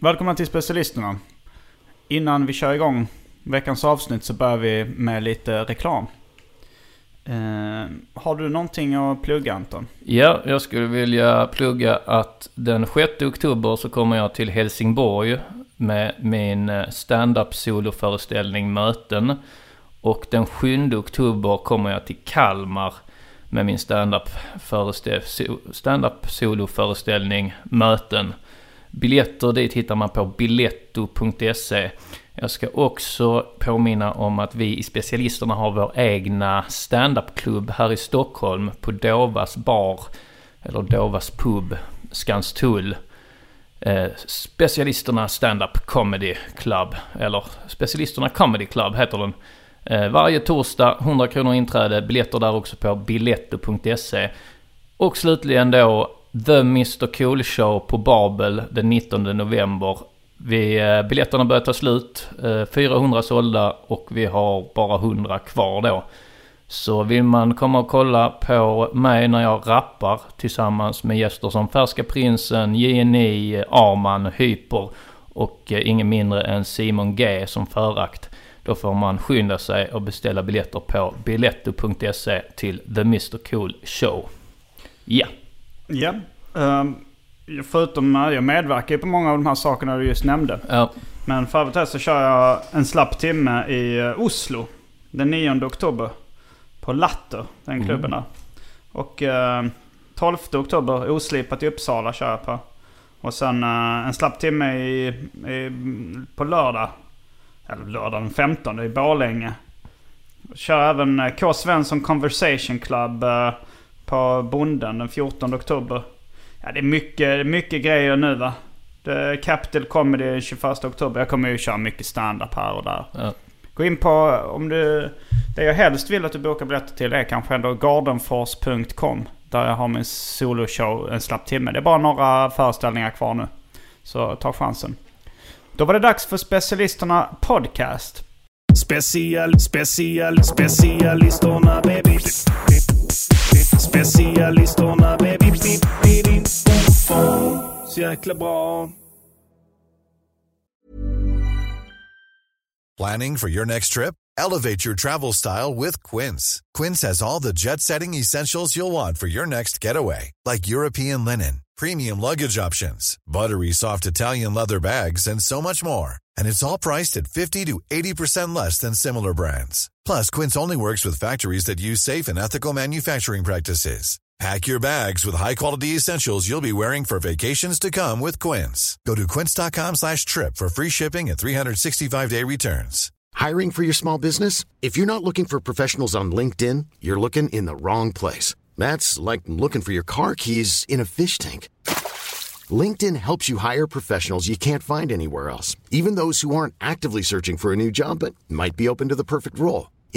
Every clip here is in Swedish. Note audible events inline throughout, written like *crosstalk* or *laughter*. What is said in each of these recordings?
Välkomna till specialisterna. Innan vi kör igång veckans avsnitt så börjar vi med lite reklam. Eh, har du någonting att plugga Anton? Ja, jag skulle vilja plugga att den 6 oktober så kommer jag till Helsingborg med min eh, stand-up soloföreställning Möten. Och den 7 oktober kommer jag till Kalmar med min stand-up stand soloföreställning Möten. Biljetter dit hittar man på biletto.se. Jag ska också påminna om att vi i specialisterna har vår egna stand-up-klubb här i Stockholm på Dovas bar, eller Dovas pub, Skanstull. Eh, specialisterna Stand-Up Comedy Club, eller Specialisterna Comedy Club heter den. Eh, varje torsdag, 100 kronor inträde, biljetter där också på biletto.se. Och slutligen då The Mr Cool Show på Babel den 19 november. Vi, eh, biljetterna börjar ta slut, eh, 400 sålda och vi har bara 100 kvar då. Så vill man komma och kolla på mig när jag rappar tillsammans med gäster som Färska Prinsen, JNI, Arman, Hyper och eh, ingen mindre än Simon G som förakt. Då får man skynda sig och beställa biljetter på biletto.se till The Mr Cool Show. Ja. Ja. ehm, förutom att jag medverkar ju på många av de här sakerna du just nämnde. Ja. Men för övrigt här så kör jag en slapp timme i eh, Oslo. Den 9 oktober. På Latter, den klubben där. Och eh, 12 oktober oslipat i Uppsala kör jag på. Och sen eh, en slapp timme i, i, på lördag. Eller lördag den 15 i Borlänge. Kör även eh, K. Svensson Conversation Club eh, på Bonden den 14 oktober. Ja, det är mycket, mycket grejer nu va. Är Capital Comedy den 21 oktober. Jag kommer ju köra mycket stand-up här och där. Ja. Gå in på om du... Det jag helst vill att du bokar biljetter till är kanske ändå gardenfors.com. Där jag har min soloshow en slapp timme. Det är bara några föreställningar kvar nu. Så ta chansen. Då var det dags för specialisterna podcast. Special, special, specialisterna baby. Specialisterna baby. Så jäkla bra. Planning for your next trip? Elevate your travel style with Quince. Quince has all the jet setting essentials you'll want for your next getaway, like European linen, premium luggage options, buttery soft Italian leather bags, and so much more. And it's all priced at 50 to 80% less than similar brands. Plus, Quince only works with factories that use safe and ethical manufacturing practices. Pack your bags with high-quality essentials you'll be wearing for vacations to come with Quince. Go to quince.com slash trip for free shipping and 365-day returns. Hiring for your small business? If you're not looking for professionals on LinkedIn, you're looking in the wrong place. That's like looking for your car keys in a fish tank. LinkedIn helps you hire professionals you can't find anywhere else, even those who aren't actively searching for a new job but might be open to the perfect role.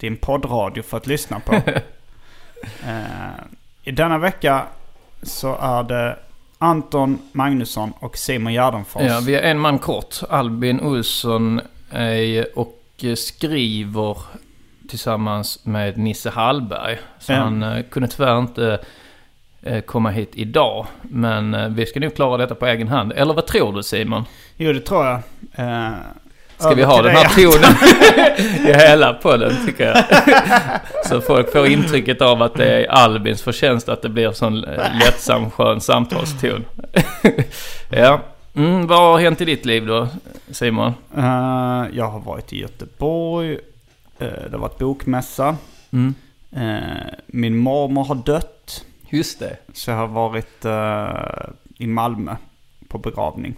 din poddradio för att lyssna på. *laughs* eh, I denna vecka så är det Anton Magnusson och Simon Gärdenfors. Ja, vi är en man kort. Albin Olsson är och skriver tillsammans med Nisse Hallberg. Så Ja. han eh, kunde tyvärr inte eh, komma hit idag. Men eh, vi ska nog klara detta på egen hand. Eller vad tror du Simon? Jo, det tror jag. Ska vi ha den här tonen i hela podden tycker jag. *laughs* Så folk får intrycket av att det är Albins förtjänst att det blir sån eh, lättsam skön samtalston. *laughs* ja. Mm, vad har hänt i ditt liv då Simon? Eh, jag har varit i Göteborg. Eh, det har varit bokmässa. Mm. Eh, min mormor har dött. Just det. Så jag har varit i Malmö på begravning.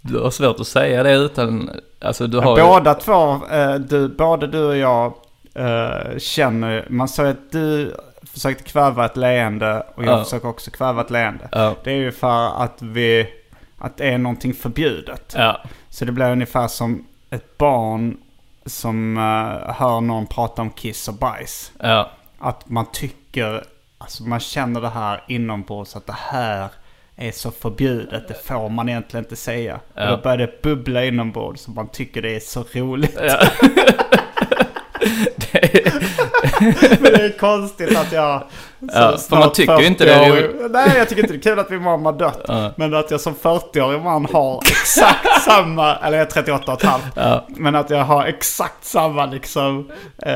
Du har svårt att säga det utan... Alltså du har ju- Båda två, eh, du, både du och jag eh, känner, man säger att du försökte kväva ett leende och jag Ja. försöker också kväva ett leende. Ja. Det är ju för att vi, att det är någonting förbjudet. Ja. Så det blir ungefär som ett barn som eh, hör någon prata om kiss och bajs. Att man tycker, alltså man känner det här inombords att det här är så förbjudet. Det får man egentligen inte säga. Ja. Och då börjar det bubbla inombords så man tycker det är så roligt. Ja. *laughs* *laughs* Men det är konstigt att jag... Ja, för man tycker ju inte det är 40-årig roligt. *laughs* Nej, jag tycker inte det är kul att min mamma dött. Ja. Men att jag som 40-årig man har exakt *laughs* samma... Eller jag är 38 och ett halvt. Ja. Men att jag har exakt samma liksom... Eh,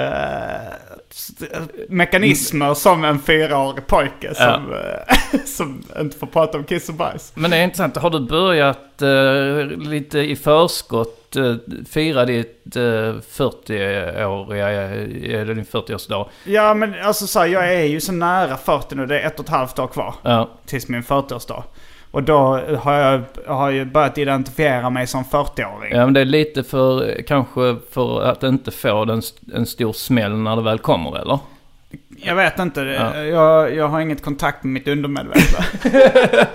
mekanismer som en fyraårig pojke som, eh, *laughs* som inte får prata om kiss och bajs. Men det är intressant. Har du börjat eh, lite i förskott eh, fira ditt eh, 40-åriga, eller din 40-årsdag? Ja men alltså så här, jag är ju så nära 40 nu. Det är ett och ett halvt år kvar. Ja. Tills min 40-årsdag. Och då har jag, har jag börjat identifiera mig som 40-åring. Ja, men det är lite för, kanske för att inte få den, en stor smäll när det väl kommer, eller? Jag vet inte. Ja. Jag, jag har inget kontakt med mitt undermedvetna. *laughs*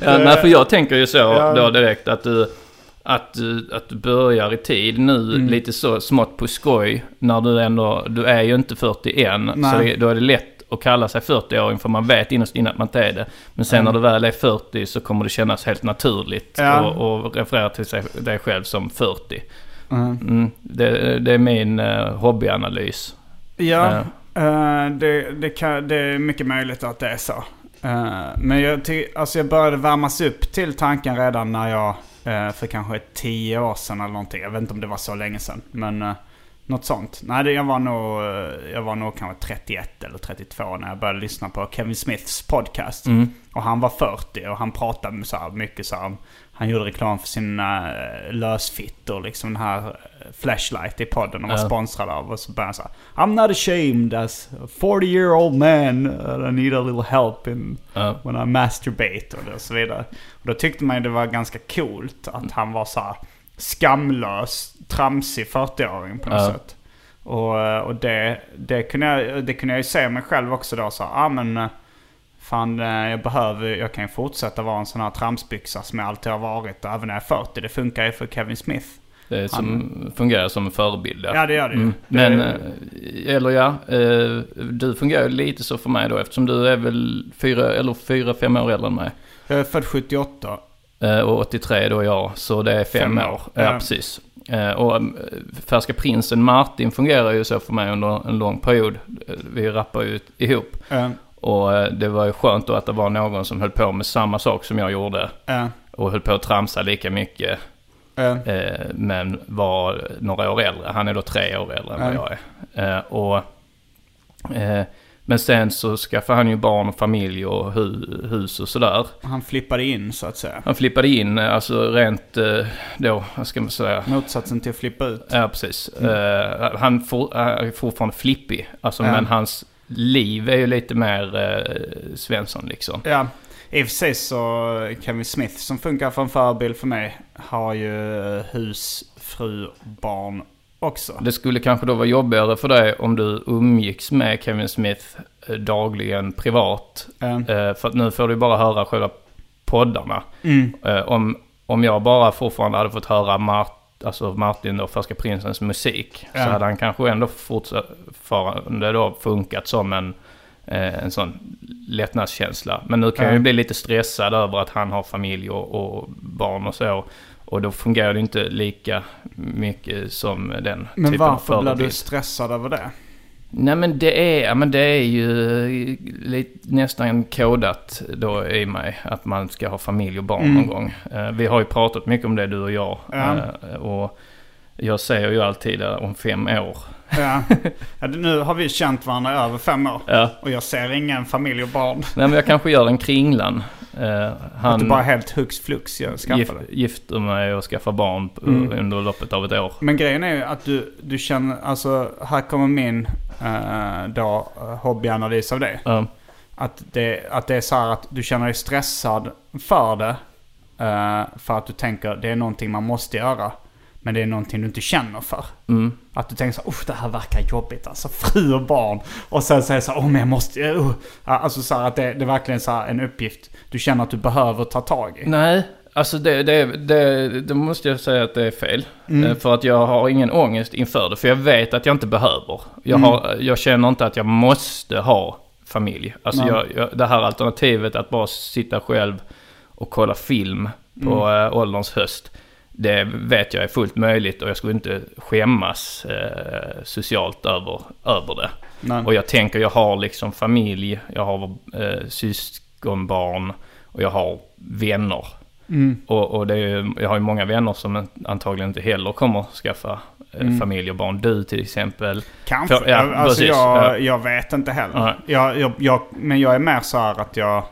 Ja, nej, för jag tänker ju så Ja. då direkt att du, att, du, att du börjar i tid nu Mm. lite så smått på skoj. När du ändå, du är ju inte 41. Så Nej. det, då är det lätt att kalla sig 40-åring för man vet innerst inne att man inte är det. Men sen Mm. när du väl är 40 så kommer det kännas helt naturligt Ja. och, och referera till sig, dig själv som 40. Mm. Mm, det, det är min uh, hobbyanalys. Ja, Ja. eh, det, det, kan, det är mycket möjligt att det är så. Men jag, ty, alltså jag började värmas upp till tanken redan när jag, för kanske tio år sedan eller någonting. Jag vet inte om det var så länge sedan. Men uh, något sånt. Nej, jag, var nog, eh, jag var nog kanske 31 eller 32 när jag började lyssna på Kevin Smiths podcast. Mm. Och han var 40 och han pratade så mycket så här, Han gjorde reklam för sina uh, lösfittor, liksom den här eh, Flashlight i podden de var Ja. sponsrade av. Och så började han så här, I'm not ashamed as a 40 year old man. I need a little help in Ja. when I masturbate och, så vidare. Och då tyckte man ju det var ganska coolt att han var så här skamlös, tramsig 40-åring på något Ja. sätt. Och, eh, och det, det, kunde jag, det kunde jag ju se mig själv också då. Så ja ah, men eh, fan eh, jag behöver, jag kan ju fortsätta vara en sån här tramsbyxa som jag alltid har varit. Även när jag är 40. Det funkar ju för Kevin Smith. Det är som, fungerar som en förebild. Ja, det gör det ju. Mm. Det- Men, eh, eller ja, du fungerar lite så för mig då eftersom du är väl fyra, eller fyra, fem år äldre än mig. Jag är född 78. Eh, Och 83 då jag, så det är fem, Fem år. år. Ja, Ja. precis. Eh, Och eh, Färska Prinsen Martin fungerar ju så för mig under en lång period. Eh, Vi rappar ju ihop. Ja. Och det var ju skönt då att det var någon som höll på med samma sak som jag gjorde. Ja. Och höll på att tramsa lika mycket. Ja. Men var några år äldre. Han är då tre år äldre än vad Ja. jag är. Och, men sen så skaffade han ju barn och familj och hu- hus och sådär. Han flippade in så att säga. Han flippade in, eh, alltså rent eh, då, vad ska man säga? Motsatsen till att flippa ut. Ja, precis. Eh, han for, är fortfarande flippig. Alltså, Ja. men hans liv är ju lite mer eh, Svensson liksom. Ja, i och för sig så Kevin Smith som funkar som förebild för mig har ju hus, fru, barn också. Det skulle kanske då vara jobbigare för dig om du umgicks med Kevin Smith eh, dagligen privat. Eh, för att nu får du bara höra själva poddarna. Mm. Eh, om, om jag bara fortfarande hade fått höra Mart, alltså Martin och Färska Prinsens musik. Ja. Så hade han kanske ändå fortfarande då funkat som en, eh, en sån lättnadskänsla. Men nu kan Ja. jag ju bli lite stressad över att han har familj och, och barn och så. Och då fungerar det inte lika mycket som den Men typen av varför blir du stressad över det? Nej men det är, men det är ju lite, nästan kodat då i mig att man ska ha familj och barn Mm. någon gång. Eh, vi har ju pratat mycket om det du och jag. Ja. Eh, och jag säger ju alltid om fem år. Ja. *laughs* ja, nu har vi känt varandra över fem år. Ja. Och jag ser ingen familj och barn. Nej men jag kanske gör en kringlan. Eh, Att han du bara helt hux flux jag skaffar gif, gifter mig och skaffar barn Mm. under loppet av ett år. Men grejen är ju att du, du känner, alltså här kommer min eh, då, eh, hobbyanalys av det. Ja. Att det, att det är så här att du känner dig stressad för det. eh, för att du tänker det är någonting man måste göra. Men det är någonting du inte känner för. Mm. Att du tänker så "Uff, det här verkar jobbigt alltså. Fru och barn. Och sen säger så åh men jag måste, uh. Alltså så här att det, det är verkligen så en uppgift du känner att du behöver ta tag i. Nej, alltså det, det, det, det måste jag säga att det är fel. Mm. Eh, För att jag har ingen ångest inför det. För jag vet att jag inte behöver. Jag, Mm. har, jag känner inte att jag måste ha familj. Alltså jag, jag, det här alternativet att bara sitta själv och kolla film på Mm. äh, ålderns höst. Det vet jag är fullt möjligt och jag skulle inte skämmas eh, socialt över, över det. Nej. Och jag tänker, jag har liksom familj, jag har eh, syskonbarn och jag har vänner. Mm. Och, och är, jag har ju många vänner som antagligen inte heller kommer skaffa eh, Mm. familj och barn. Du till exempel. Kanske. För- ja, alltså precis. jag, Ja. jag vet inte heller. Jag, jag, jag, men jag är mer så här att jag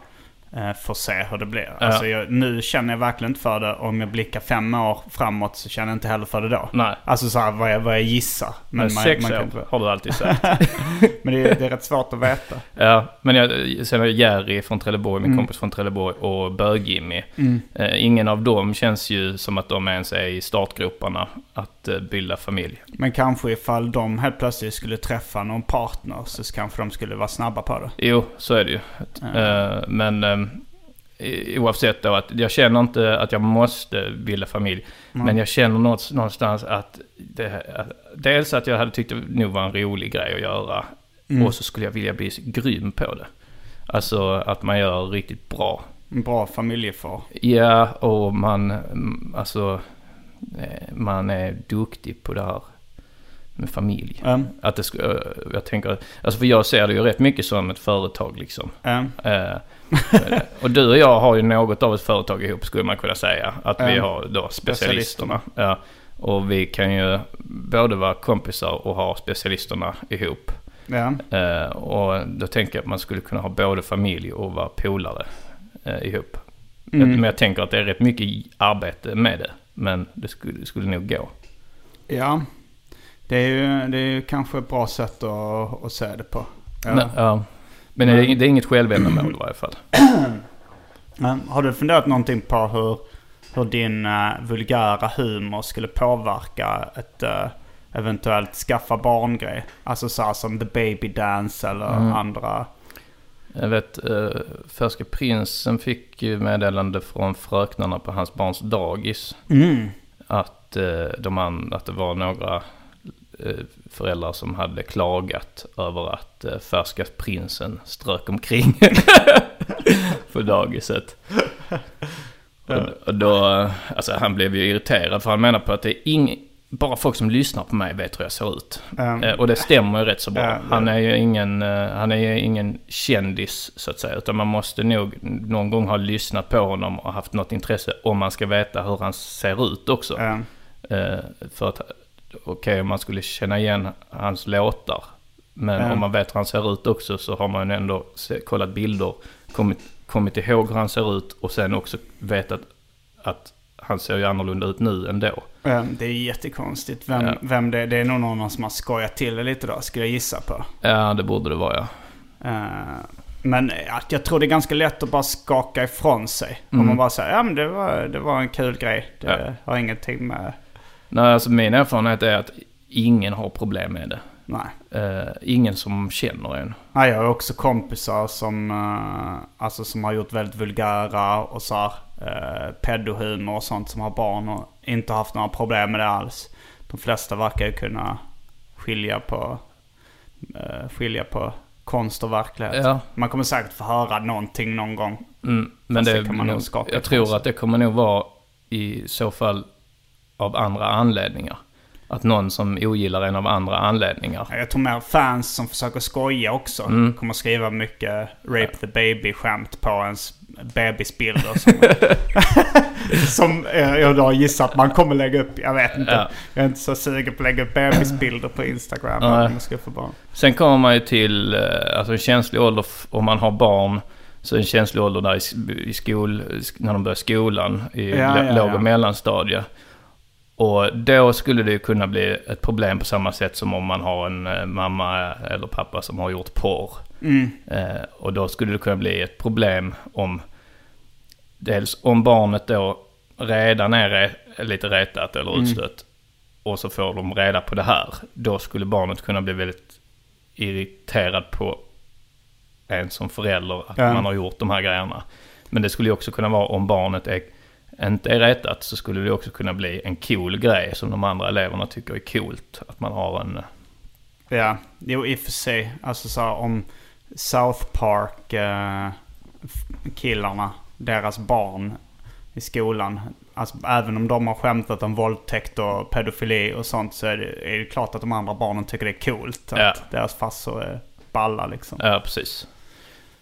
får se hur det blir. Ja. Alltså jag, nu känner jag verkligen inte för det. Om jag blickar fem år framåt så känner jag inte heller för det då. Nej. Alltså så här vad jag, vad jag gissar. Men sex år inte- har du alltid sagt. *laughs* men det är, det är rätt svårt att veta. ja, men jag, sen har jag Jerry från Trelleborg, min Mm. kompis från Trelleborg och Bög-Jimmy. Mm. Eh, ingen av dem känns ju som att de ens är i startgroparna att eh, bilda familj. Men kanske ifall de helt plötsligt skulle träffa någon partner så kanske de skulle vara snabba på det. Jo, så är det ju. Ja. Eh, men eh, oavsett då att jag känner inte att jag måste bilda familj. Nej. Men jag känner någonstans att, det, att dels att jag hade tyckt det nog var en rolig grej att göra. Mm. Och så skulle jag vilja bli grym på det. Alltså att man gör riktigt bra. En bra familjefar. Ja, och man, mm, alltså, eh, man är duktig på det här med familj. Mm. Att det skulle, jag tänker, alltså för jag ser det ju rätt mycket som ett företag liksom. Mm. Eh, och du och jag har ju något av ett företag ihop skulle man kunna säga. Att vi Mm. har då specialisterna. Ja, och vi kan ju både vara kompisar och ha specialisterna ihop. Ja. Eh, och då tänker jag att man skulle kunna ha både familj och vara polare eh, ihop. Mm. Men jag tänker att det är rätt mycket arbete med det. Men det skulle, det skulle nog gå. Ja. Det är ju det är ju kanske ett bra sätt att, att se det på. Ja. Men, ja. Men det, är, det är inget självändamål i varje fall. *clears throat* Har du funderat någonting på hur, hur din uh, vulgära humor skulle påverka ett uh, eventuellt skaffa barn-grej? Alltså så här som The Baby Dance eller Mm. andra. Jag vet, eh, Färska Prinsen fick ju meddelande från fröknarna på hans barns dagis. Mm. Att, eh, de an, att det var några föräldrar som hade klagat över att eh, Färska Prinsen strök omkring *laughs* på dagiset. Och, då, eh, alltså han blev ju irriterad för han menar på att det är ing, bara folk som lyssnar på mig vet hur jag ser ut. Um, Eh, och det stämmer ju rätt så bra. Det- Han är ju ingen, eh, han är ju ingen kändis så att säga. Utan man måste nog någon gång ha lyssnat på honom och haft något intresse om man ska veta hur han ser ut också. um, Eh, för att, okej om man skulle känna igen hans låtar. Men Ja. om man vet hur han ser ut också så har man ändå kollat bilder, kommit, kommit ihåg hur han ser ut och sen också vetat att han ser ju annorlunda ut nu än då. um, det är jättekonstigt vem, Ja. vem det är. Det är nog någon som har skojat till det lite då, skulle jag gissa på. Ja, det borde det vara ja. Eh, men ja, jag tror det är ganska lätt att bara skaka ifrån sig. Om Mm. man bara säger ja men det var, det var en kul grej. Det har ingenting med... Nej, alltså min erfarenhet är att ingen har problem med det. Nej. Eh, ingen som känner en. Nej, jag har också kompisar som, eh, alltså, som har gjort väldigt vulgära och så här, uh, pedohumor och sånt som har barn och inte haft några problem med det alls. De flesta verkar ju kunna skilja på, eh, skilja på konst och verklighet. Ja. Man kommer säkert få höra någonting någon gång. Mm, men Fast det, det kan man nog jag tror att det kommer nog vara i så fall av andra anledningar. Att någon som ogillar en av andra anledningar. Jag tror mer fans som försöker skoja också Mm. kommer skriva mycket Rape the Baby-skämt på ens bebisbilder. Som, *laughs* som eh, jag då gissar att man kommer lägga upp. Jag vet inte. Ja. Jag är inte så sugen på att lägga upp bebisbilder på Instagram. Nej. Om jag ska få barn. Sen kommer man ju till eh, alltså en känslig ålder om man har barn. Så en känslig ålder där i, skol, när de börjar skolan i Ja, ja, låg ja. och mellanstadie. Och då skulle det ju kunna bli ett problem på samma sätt som om man har en eh, mamma eller pappa som har gjort porr. Mm. Eh, och då skulle det kunna bli ett problem om dels om barnet då redan är re- lite retat eller Mm. utstött. Och så får de reda på det här. Då skulle barnet kunna bli väldigt irriterad på en som förälder att Ja. man har gjort de här grejerna. Men det skulle ju också kunna vara om barnet är, inte är retat så skulle det också kunna bli en cool grej som de andra eleverna tycker är coolt. Att man har en... Ja, jo i och för sig. Alltså så om South Park eh, deras barn i skolan. Alltså även om de har skämtat om våldtäkt och pedofili och sånt så är det, är det klart att de andra barnen tycker det är coolt. Att Ja. deras farsor är balla liksom. Ja, precis.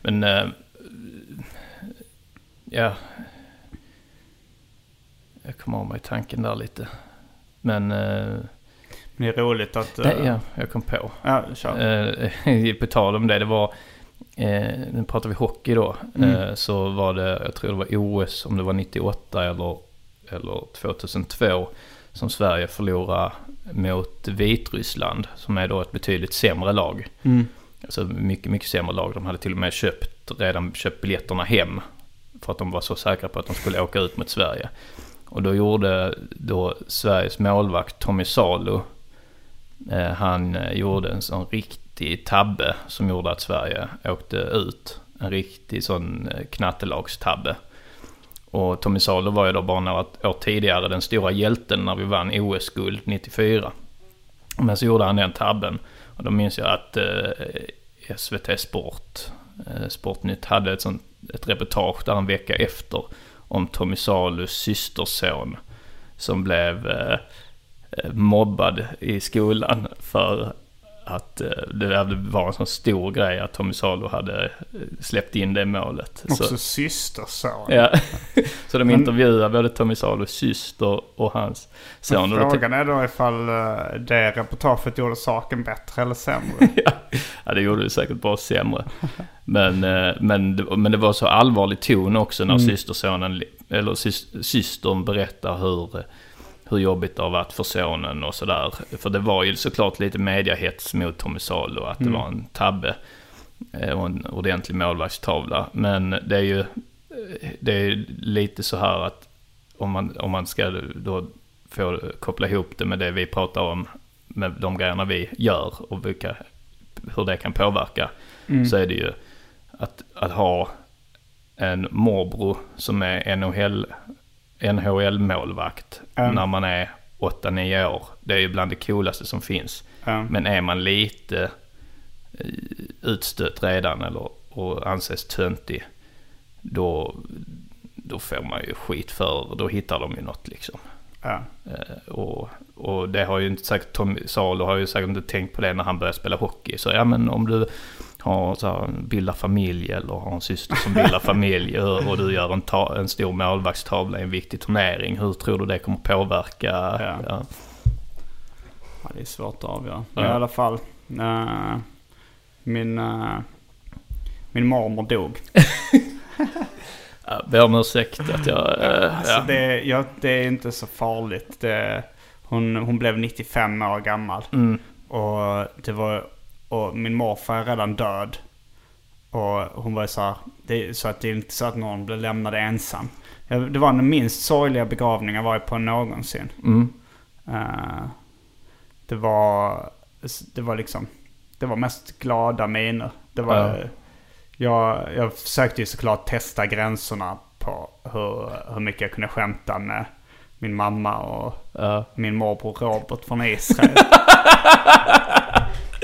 Men... eh, ja. Jag kommer av mig tanken där lite. Men... eh, Men det är roligt att... eh, nej, ja, jag kom på. Ja, kör. Eh, *laughs* på tal om det, det var... Eh, nu pratar vi hockey då. Mm. Eh, så var det, jag tror det var OS, om det var 98 eller, eller 2002. Som Sverige förlorade mot Vitryssland. Som är då ett betydligt sämre lag. Mm. Alltså mycket, mycket sämre lag. De hade till och med köpt, redan köpt biljetterna hem. För att de var så säkra på att de skulle åka ut mot Sverige. Och då gjorde då Sveriges målvakt Tommy Salo. Eh, han eh, gjorde en sån riktig tabbe som gjorde att Sverige åkte ut. En riktig sån eh, knattelagstabbe. Och Tommy Salo var ju då bara några år tidigare den stora hjälten när vi vann OS-guld 94. Men så gjorde han den tabben. Och då minns jag att eh, SVT Sport, eh, Sportnytt, hade ett, sånt, ett reportage där en vecka efter om Tommy Salus systerson som blev eh, eh mobbad i skolan för att eh, det hade var en sån stor grej att Tommy Salo hade eh, släppt in det målet. Också Så, systerson. ja. *laughs* så de Men- intervjuade både Tommy Salos syster och hans son. Men Frågan är då ifall eh, det reportaget gjorde saken bättre eller sämre. *laughs* ja, det gjorde det säkert bara sämre. Men, men, men det var så allvarlig ton också när Mm. systersonen, eller sys, systern berättar hur, hur jobbigt det har varit för sonen och sådär. För det var ju såklart lite mediahets mot Tommy Salo, att det Mm. var en tabbe eh, och en ordentlig målvaktstavla. Men det är ju eh, det är lite så här att om man, om man ska då få koppla ihop det med det vi pratar om, med de grejerna vi gör och vilka, hur det kan påverka, Mm. så är det ju att, att ha en morbror som är NHL, NHL-målvakt Mm. när man är 8-9 år. Det är ju bland det coolaste som finns. Ja. Men är man lite eh, utstött redan eller, och anses töntig, då, då får man ju skit för, då hittar de ju något liksom. Ja. Eh, och, och det har ju inte säkert, Tom Salo har ju säkert inte tänkt på det när han började spela hockey. Så ja men om du har så här, bildar familj eller har en syster som bildar familj och du gör en, ta, en stor målvaktstavla i en viktig turnering. Hur tror du det kommer påverka? Ja. Ja. Ja, det är svårt att avgöra. Men Ja. i alla fall. eh, min, eh, min mormor dog. *laughs* Ja, Ber om ursäkt att jag... eh, Alltså ja. det, ja, det är inte så farligt. Det, hon, hon blev 95 år gammal. Mm. Och, det var, och min morfar är redan död. Och hon var så här, det, så att det är inte så att någon blev lämnad ensam. Det var den minst sorgliga begravningen jag varit på någonsin. Mm. Eh, det var, det var liksom, det var mest glada miner. Det var, Ja. jag, jag försökte ju såklart testa gränserna på hur, hur mycket jag kunde skämta med min mamma och Ja. min morbror Robert från Israel. *laughs*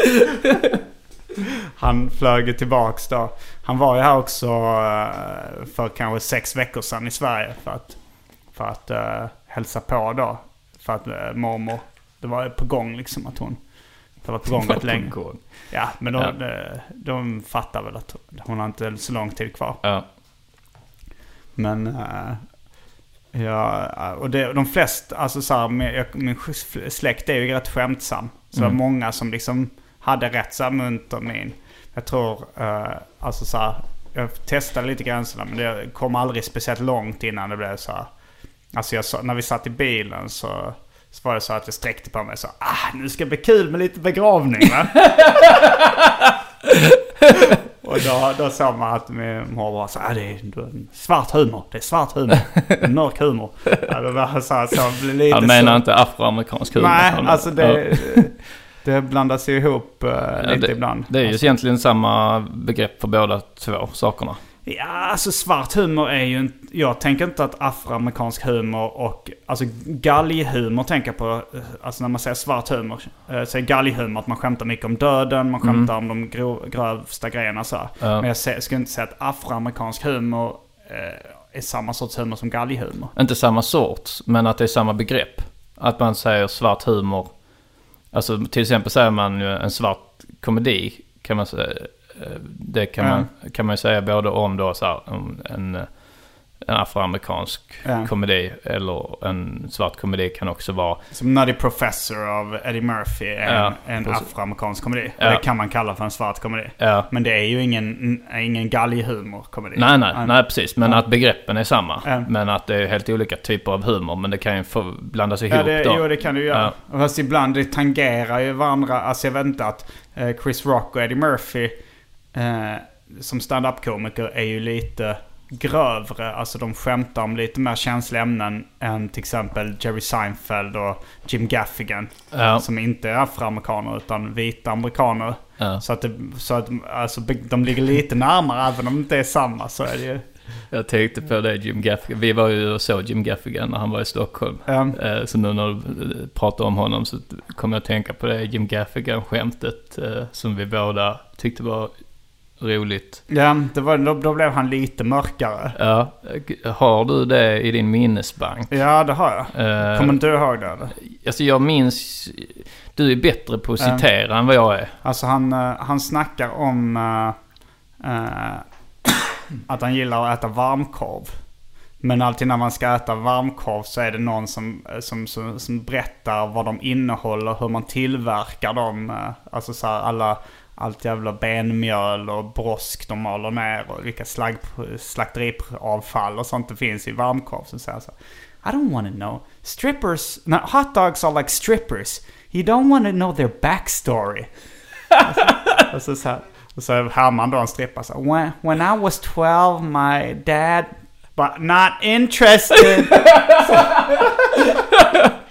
*laughs* Han flög tillbaks då. Han var ju här också eh, för kanske sex veckor sedan i Sverige för att, för att uh, hälsa på då. För att uh, mormor, det var på gång liksom att hon, det var på gång rätt länge. gång. Ja, men de, Ja. De, de fattar väl att hon har inte så lång tid kvar. Ja. Men eh, ja, och det, de flesta, alltså så här, min, släkt är ju rätt skämtsam. Så det var Mm. många som liksom hade rätt så här munter min. Jag tror, eh, alltså så här, jag testade lite gränserna men det kom aldrig speciellt långt innan det blev så här. Alltså jag när vi satt i bilen så, så var det så att jag sträckte på mig sa ah, nu ska det bli kul med lite begravning va? *laughs* Och då, då sa man att min morbror var så ah, det är svart humor. Det är svart humor. Mörk humor. Ja, det var så, här, så lite Han menar så. inte afroamerikansk humor. Nej, alltså det, det blandas ihop eh, Ja, lite det, ibland. Det är ju alltså, egentligen samma begrepp för båda två sakerna. Ja, alltså svart humor är ju inte... Jag tänker inte att afroamerikansk humor och... Alltså galghumor tänker jag på. eh, Alltså när man säger svart humor. eh, är galghumor att man skämtar mycket om döden, man skämtar om de grov, grövsta grejerna så. Ja. Men jag sä- skulle inte säga att afroamerikansk humor eh, är samma sorts humor som galghumor. Inte samma sort, men att det är samma begrepp. Att man säger svart humor. Alltså till exempel säger man ju en svart komedi. Kan man säga. eh, Det kan, Ja. man, kan man säga både om då så här, en, en afroamerikansk Ja. komedi. Eller en svart komedi kan också vara. Som Nutty Professor av Eddie Murphy är Ja, en, en afroamerikansk komedi. Ja. Det kan man kalla för en svart komedi. Ja. Men det är ju ingen, ingen galghumor-komedi. Nej, nej, nej precis. Men Ja. att begreppen är samma. Ja. Men att det är helt olika typer av humor. Men det kan ju få blandas ihop Ja, det, då. jo, det kan du göra. Och Fast ibland det tangerar ju varandra. Alltså jag vet inte att eh, Chris Rock och Eddie Murphy eh, som stand-up-komiker är ju lite grövre. Alltså de skämtar om lite mer känsliga ämnen än till exempel Jerry Seinfeld och Jim Gaffigan. Ja. Som inte är afroamerikaner utan vita amerikaner. Ja. Så att, det, så att alltså, de ligger lite närmare även om det inte är samma så är det ju. Jag tänkte på det Jim Gaffigan. Vi var ju och såg Jim Gaffigan när han var i Stockholm. Eh, Så nu när du eh, pratar om honom så kommer jag att tänka på det Jim Gaffigan-skämtet eh, som vi båda tyckte var roligt. Ja, det var, då, då blev han lite mörkare. Ja, har du det i din minnesbank? Ja, det har jag. Eh, Kommer inte du ihåg det eller? Alltså jag minns... Du är bättre på att citera än vad jag är. Alltså han, eh, han snackar om eh, att han gillar att äta varmkorv. Men alltid när man ska äta varmkorv så är det någon som, som, som, som berättar vad de innehåller, hur man tillverkar dem. Alltså så här alla, allt jävla benmjöl och brosk de maler ner och vilka slag, slakteriavfall och sånt det finns i varmkorv. Så säger han så I don't want to know. Strippers, no, hot dogs are like strippers. You don't want to know their backstory. *laughs* Och så, så, och så hör man då en strippa så when, when I was 12 my dad but not interested. *laughs*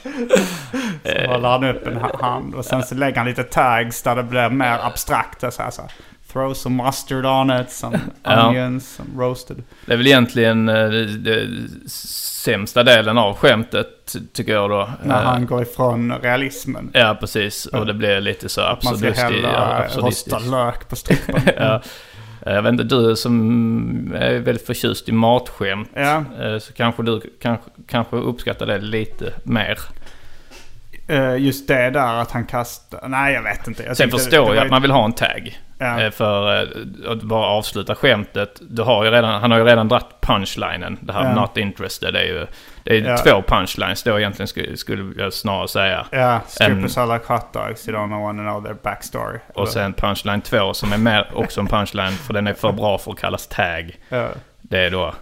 så håller han upp en ha- hand och sen så lägger han lite tags där det blir mer abstrakt. Så här, så här, Throw some mustard on it, some *laughs* onions, some roasted. Det är väl egentligen eh, det, det sämsta delen av skämtet tycker jag då. När Eh, han går ifrån realismen. Ja, precis. Och det blir lite så Att man ska hälla rostad lök på strippan. *laughs* ja. Eh, Jag vet inte, du som är väldigt förtjust i matskämt. Ja. eh, Så kanske du kanske, kanske uppskattar det lite mer. Eh, just det där att han kastar... Nej, jag vet inte. Jag Sen förstår det jag att man vill ha en tag. Ja. För att bara avsluta skämtet. Du har ju redan, han har ju redan dratt punchlinen. Det här Ja. not interested. Är ju det är Ja. två punchlines då egentligen skulle, skulle jag snarare säga. Ja, En- strippers are like hot dogs. You don't know their backstory. Och sen punchline två som är mer också en punchline för den är för bra för att kallas tag. Ja. Det är då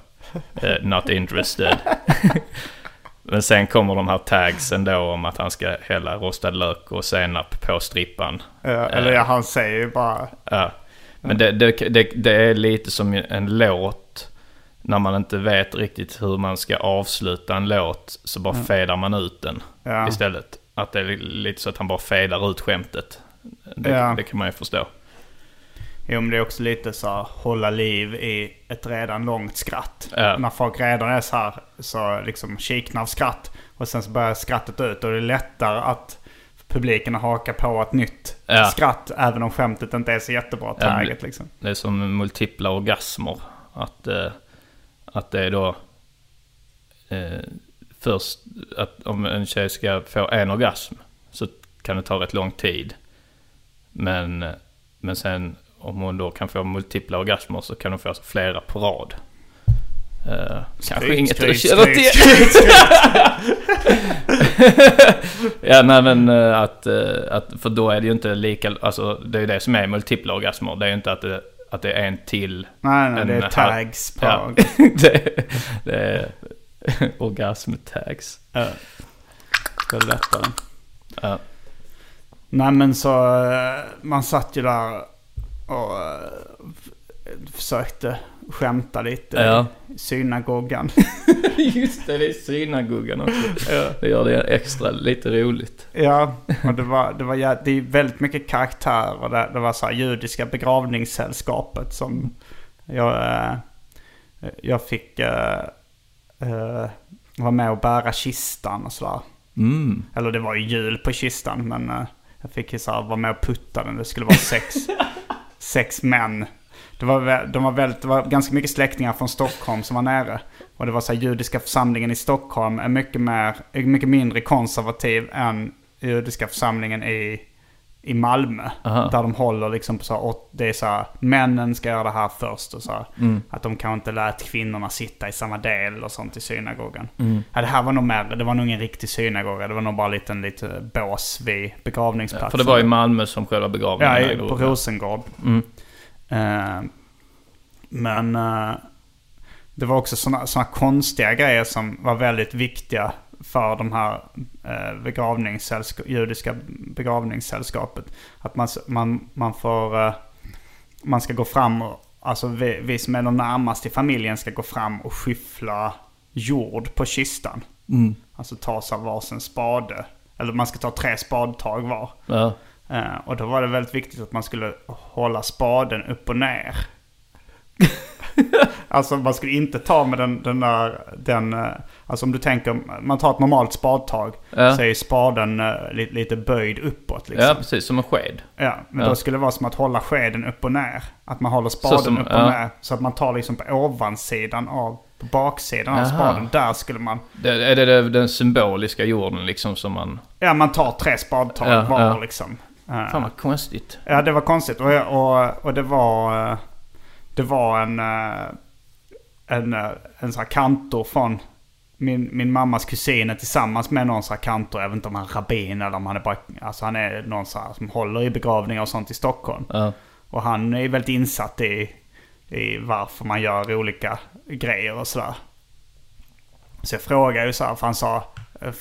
eh, not interested. *laughs* Men sen kommer de här tagsen då om att han ska hälla rostad lök och senap på strippan. Ja, eller Eh, ja, han säger ju bara... Ja. Men det, det, det, det är lite som en låt. När man inte vet riktigt hur man ska avsluta en låt så bara Mm. fedar man ut den Ja. istället. Att det är lite så att han bara fedar ut skämtet. Det, Ja. det kan man ju förstå. Jo, men det är också lite så här, hålla liv i ett redan långt skratt. Ja. När folk redan är så här, så liksom kiknar av skratt. Och sen så börjar skrattet ut och det är lättare att publiken hakar på ett nytt Ja. skratt. Även om skämtet inte är så jättebra taget det- liksom. Det är som multipla orgasmer. Att, eh, att det är då eh, först att om en tjej ska få en orgasm så kan det ta rätt lång tid. Men, men sen om hon då kan få multipla orgasmer så kan hon få flera på rad. Eh, kanske Skryt, inget skryt, känner skryt, till. *laughs* ja, nej men eh, att, eh, att, för då är det ju inte lika, alltså det är ju det som är multipla orgasmer. Det är ju inte att det, att det är en till. Nej, nej, en det är tags på... Ja, det, *laughs* det är orgasm-tags. Ja. Det är lättare. Ja. Nej men så, eh, man satt ju där och eh, försökte skämta lite Ja. synagogan. *laughs* Just det, det är synagogan också. Det gör det extra lite roligt. ja, och det var, det var det är väldigt mycket karaktärer. Det, det var så här judiska begravningssällskapet som jag, eh, jag fick eh, vara med och bära kistan och sådär. Mm. Eller det var ju jul på kistan men jag fick ju så här vara med och putta den. Det skulle vara sex, *laughs* sex män. Det var, de var väldigt, det var ganska mycket släktingar från Stockholm som var nere. Och det var så här, judiska församlingen i Stockholm är mycket, mer, mycket mindre konservativ än judiska församlingen i, i Malmö. Aha. Där de håller liksom på så här, det är så här, männen ska göra det här först och så här. Mm. Att de kanske inte lät kvinnorna sitta i samma del och sånt i synagogan. Mm. Ja, det här var nog mer, det var nog ingen riktig synagoga. Det var nog bara en liten lite bås vid begravningsplatsen. För det var i Malmö som själva begravningen Ja, i, på. Rosengård. Mm. Eh, men eh, det var också sådana såna konstiga grejer som var väldigt viktiga för de här eh, begravningssällsk- judiska begravningssällskapet. Att man, man, man får... Eh, man ska gå fram och... Alltså vi, vi som är de närmaste i familjen ska gå fram och skyffla jord på kistan. Mm. Alltså ta sig varsin spade. Eller man ska ta tre spadtag var. Ja. Eh, och då var det väldigt viktigt att man skulle hålla spaden upp och ner. *laughs* alltså man skulle inte ta med den, den där, den, eh, alltså om du tänker, man tar ett normalt spadtag. Ja. Så är spaden eh, lite, lite böjd uppåt liksom. ja, precis. Som en sked. Ja, men Ja. då skulle det vara som att hålla skeden upp och ner. Att man håller spaden som- upp och ja. ner. Så att man tar liksom på ovansidan av, på baksidan av Jaha. spaden. Där skulle man, Det, är det den symboliska jorden liksom som man... ja man tar tre spadtag var liksom. Fan vad konstigt. Ja, det var konstigt. Och, och, och det var... eh, Det var en... eh, En, eh, en sån här kantor från min, min mammas kusiner tillsammans med någon sån här kantor. Jag vet inte om han är rabbin eller om han är bara... Alltså han är någon sån här som håller i begravningar och sånt i Stockholm. Ja. Och han är väldigt insatt i, i varför man gör olika grejer och sådär. Så jag frågade ju så här, för han sa... eh,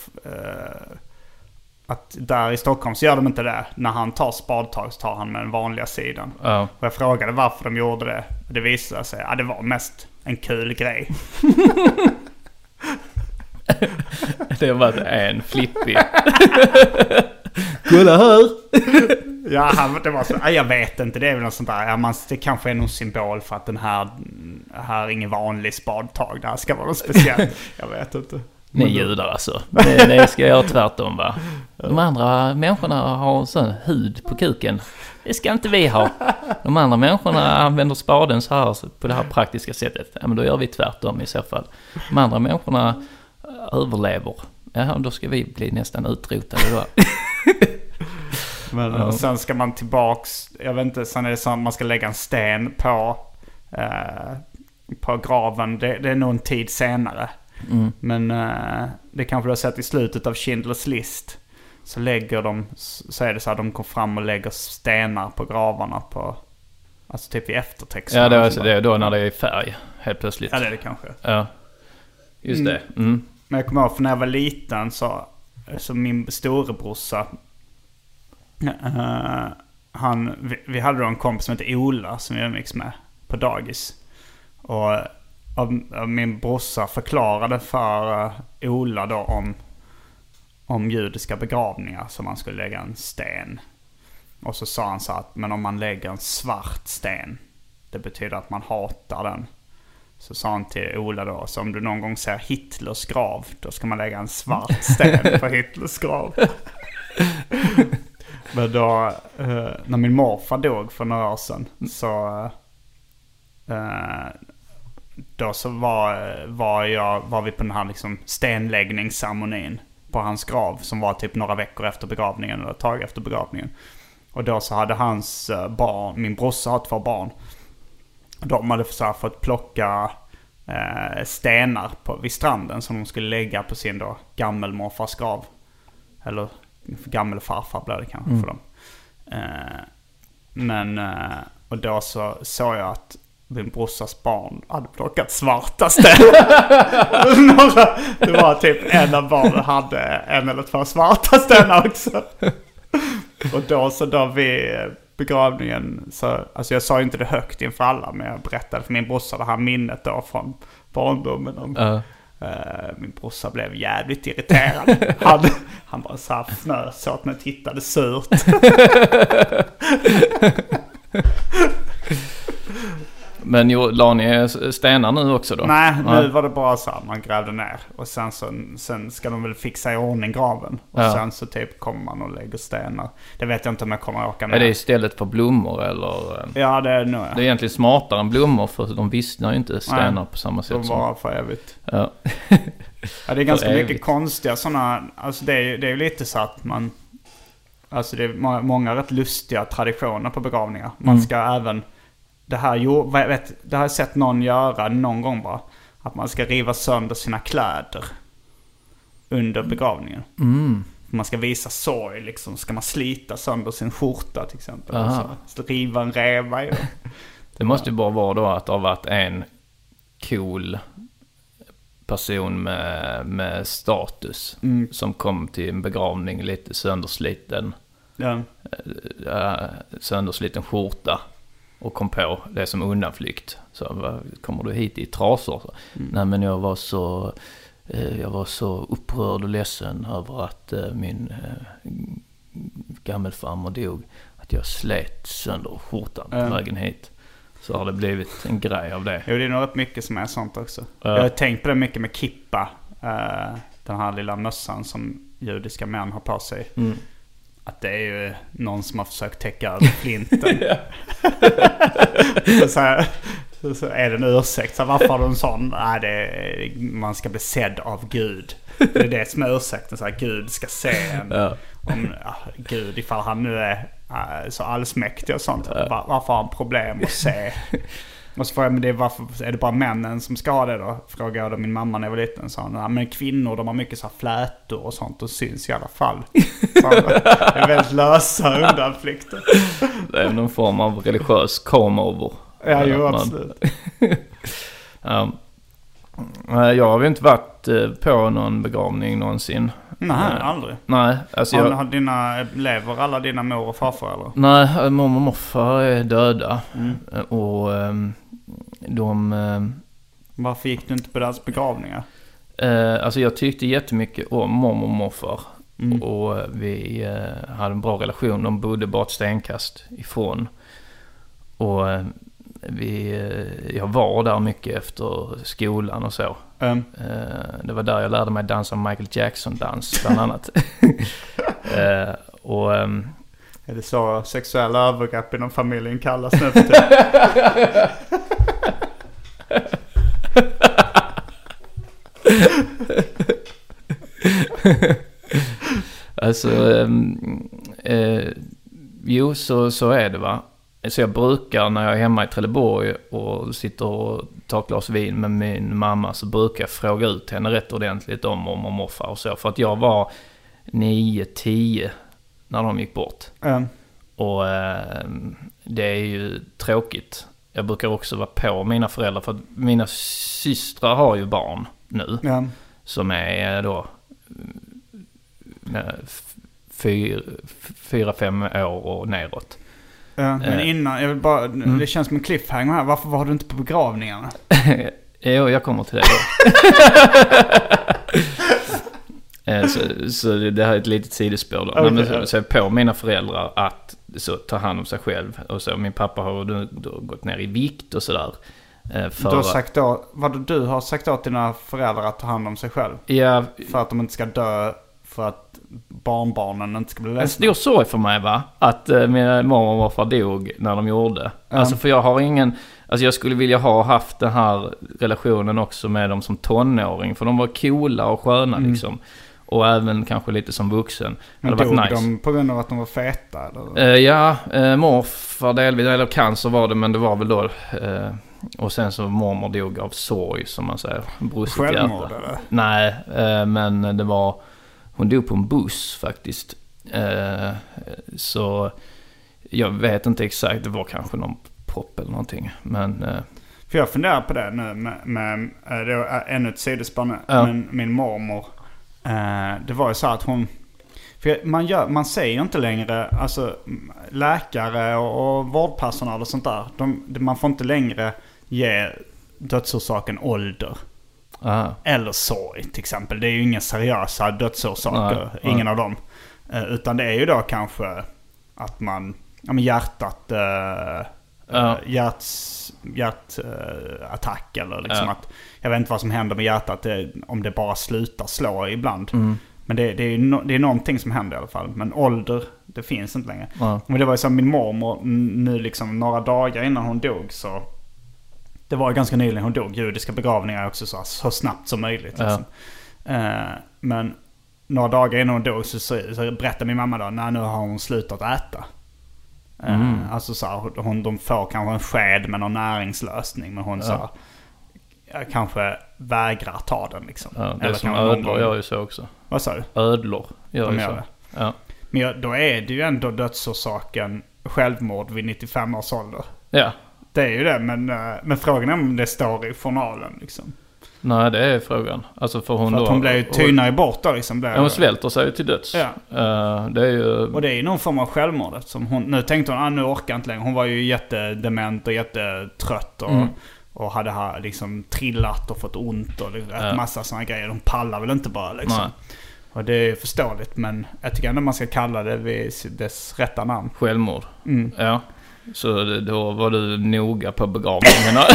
att där i Stockholm så gör de inte det. När han tar spadtag så tar han med den vanliga sidan. Ja. Och jag frågade varför de gjorde det. Och det visade sig att det var mest en kul grej. *laughs* Det var en flippig. *laughs* Kolla här! *laughs* Ja, det var så, "Ah, jag vet inte. Det är väl något sånt där. Ja, man, det kanske är någon symbol för att den här, här är ingen vanlig spadtag. Det här ska vara något speciellt. Jag vet inte. Ni judar alltså. Det, det ska jag göra tvärtom va. De andra människorna har sån hud på kuken. Det ska inte vi ha. De andra människorna använder spaden så här på det här praktiska sättet. Ja men då gör vi tvärtom i så fall. De andra människorna eh, överlever. Ja då ska vi bli nästan utrotade då. *laughs* Men och sen ska man tillbaks, jag vet inte, sen är det så att man ska lägga en sten på, eh, på graven. Det, det är nog en tid senare. Men eh, det kanske du har sett i slutet av Schindler's list. Så lägger de, så är det så här, de går fram och lägger stenar på gravarna på, alltså typ i eftertexterna. Ja det är, alltså, det är då när det är i färg helt plötsligt. Ja det är det kanske. Ja. Just det. Mm. Men jag kommer ihåg för när jag var liten så, så min storebrorsa, eh, han, vi, vi hade då en kompis som hette Ola som vi umgicks med på dagis. Och min brorsa förklarade för eh, Ola då om, om judiska begravningar som man skulle lägga en sten. Och så sa han så att men om man lägger en svart sten, det betyder att man hatar den. Så sa han till Ola då, så om du någon gång ser Hitlers grav, då ska man lägga en svart sten på *laughs* Hitlers grav. Men då, eh, när min morfar dog för några år sedan, så... Då så var, var, jag, var vi på den här liksom stenläggningsceremonin på hans grav. Som var typ några veckor efter begravningen, eller ett tag efter begravningen. Och då så hade hans eh, barn, min brorsa har två barn. De hade så här fått plocka eh, stenar på, vid stranden som de skulle lägga på sin då gammelmorfars grav. Eller gammelfarfar blir det kanske för dem. Eh, men, eh, och då så såg jag att min brorsas barn hade plockat svarta stenar. *laughs* Några, det var typ en av barnen hade en eller två svarta stenar också. Och då så då vid begravningen så, alltså jag sa inte det högt inför alla men jag berättade för min brorsa det här minnet då från barndomen om Ja. Eh, min brorsa blev jävligt irriterad. Han, han bara så här fnös åt mig och tittade surt. *laughs* Men jo, la ni stenar nu också då? Nej, nu var det bara så här man grävde ner. Och sen, så, sen ska de väl fixa i ordning graven. Och Ja. sen så typ kommer man och lägger stenar. Det vet jag inte om jag kommer att åka ner. Är det istället för blommor eller? Ja, det är nog Det är egentligen smartare än blommor för de vissnar ju inte stenar Nej, på samma De sätt som... var för evigt. Ja. *laughs* Ja, det är ganska mycket konstiga sådana, alltså det är ju det är lite så att man, alltså det är må- många rätt lustiga traditioner på begravningar. Man Mm. ska även, det här, jo, vet, det har jag sett någon göra någon gång bara. Att man ska riva sönder sina kläder under begravningen. Mm. Man ska visa sorg liksom, ska man slita sönder sin skjorta till exempel. Aha. Och så, så riva en reva den. *laughs* Det måste ju bara vara då att det har varit en cool person med, med status Mm. som kom till en begravning lite söndersliten, Ja. äh, söndersliten skjorta och kom på det som undanflykt. Så vad, kommer du hit i trasor? Så, Nej men jag var så eh, jag var så upprörd och ledsen över att eh, min eh, gammelfarmor dog. Att jag slet sönder skjortan på Ja. vägen hit. Så har det blivit en grej av det. Jo, det är nog rätt mycket som är sånt också. Ja. Jag har tänkt på det mycket med kippa. eh, den här lilla mössan som judiska män har på sig. Mm. Att det är ju någon som har försökt täcka över flinten. *laughs* *laughs* så, så, här, så, är det en ursäkt. Så här, varför har du en sån? Nej, det är, man ska bli sedd av Gud. Det är det som är ursäkten. Så här, Gud ska se en. Ja. Om, ja, Gud, ifall han nu är eh, så allsmäktig och sånt. Var, varför har han problem att se? *laughs* Och så frågade jag, men det är, varför, är det bara männen som ska ha det då? Frågade jag då min mamma när jag var liten. Så hon, "Ja, men kvinnor de har mycket så här flätor och sånt och syns i alla fall. Så det är väldigt lösa undanflykter. Det är någon form av religiös come-over. Ja, jo absolut. *laughs* Nej, Jag har ju inte varit eh, på någon begravning någonsin. Nej, Eh, aldrig. Nej, alltså jag... har dina, lever alla dina mor och farfar eller? Nej, mormor och morfar är döda. Mm. Eh, Och ehm, de... ehm, Varför gick du inte på deras begravningar? Eh, alltså jag tyckte jättemycket om mormor och morfar. Mm. Och eh, vi eh, hade en bra relation. De bodde bara ett stenkast ifrån. Och eh, vi, eh, jag var där mycket efter skolan och så. Mm. Eh, det var där jag lärde mig dansa Michael Jackson-dans *laughs* bland annat. *laughs* Eh, och ehm, Är det så sexuella övergrepp inom familjen kallas nu för? *laughs* Alltså, ehm, eh, jo så, så är det va. Så jag brukar när jag är hemma i Trelleborg och sitter och tar ett glas vin med min mamma så brukar jag fråga ut henne rätt ordentligt om mormor och morfar och så. För att jag var 9-10 när de gick bort. Mm. Och eh, det är ju tråkigt. Jag brukar också vara på mina föräldrar för att mina systrar har ju barn nu. Ja. Som är eh, då mm, f- fyr, f- fyra, fem år och neråt. Ja, men Eh. innan, jag vill bara, Mm. det känns som en cliffhanger här. Varför var du inte på begravningarna? *laughs* jo, jag kommer till det då. *laughs* Eh, så, så det här är ett litet sidospår då. Okej, Nej, men så, så jag på mina föräldrar att så, ta hand om sig själv. Och så, min pappa har då, då gått ner i vikt och sådär. Eh, för Du har sagt då, vad du har sagt åt dina föräldrar att ta hand om sig själv? Ja, För att de inte ska dö, för att barnbarnen inte ska bli En ledsna? stor sorg för mig va? Att eh, mina mormor och morfar dog när de gjorde. Ja. Alltså för jag har ingen... Alltså jag skulle vilja ha haft den här relationen också med dem som tonåring. För de var coola och sköna liksom. Och även kanske lite som vuxen. Men dog nice. de på grund av att de var feta eller? Eh, ja, eh, morfar delvis, eller cancer var det men det var väl då... Eh, och sen så mormor dog av sorg som man säger. Brustet Självmord hjärta. eller? Nej, eh, men det var... Hon dog på en buss faktiskt. Så jag vet inte exakt, det var kanske någon propp eller någonting. Men För jag funderar på det nu med, med eh, det är ännu ett sidospår nu. Ja. Men min mormor, det var ju så att hon... Man, gör, man säger inte längre, alltså läkare och, och vårdpersonal och sånt där. De, man får inte längre ge dödsorsaken ålder. aha, Eller sorg till exempel. Det är ju inga seriösa dödsorsaker. Nej, ingen nej. av dem. Eh, utan det är ju då kanske att man, ja men hjärtat, uh, Ja. hjärts, hjärtattack eller liksom Ja. att, jag vet inte vad som händer med hjärtat, det, om det bara slutar slå ibland. Mm. Men det, det, är no, det är någonting som händer i alla fall. Men ålder, det finns inte längre. Ja. Men det var ju så att min mormor, nu liksom några dagar innan hon dog så det var ju ganska nyligen hon dog. Judiska begravningar är också så, så snabbt som möjligt. Ja. Liksom. Eh, men några dagar innan hon dog så, så, så berättade min mamma då, nej nu har hon slutat äta. Eh, Mm. Alltså så här, hon, de får kanske en sked med någon näringslösning. Men hon Ja. så kanske vägrar ta den liksom. ja, det är som ödlor gör ju så också. Vad sa du? Ödlor gör De ju gör så. det. Ja. Men då är det ju ändå dödsorsaken självmord vid 95 års ålder. ja, Det är ju det, men, eh, men frågan är om det står i journalen liksom. nej det är frågan. Alltså för hon För då... att hon blev ju tynar ju bort då liksom. Ja, hon svälter sig till döds. Ja. Eh, det är ju... Och det är ju någon form av självmord eftersom hon, nu tänkte hon, ah, nu orkar jag inte längre. Hon var ju jättedement och jättetrött och, Mm. Och hade ha, liksom trillat och fått ont och en Ja. massa sådana grejer. Hon pallar väl inte bara liksom. Nej. Och det är förståeligt men jag tycker ändå man ska kalla det vid dess rätta namn. Självmord. Mm. Ja. Så då var du noga på begravningen. *laughs*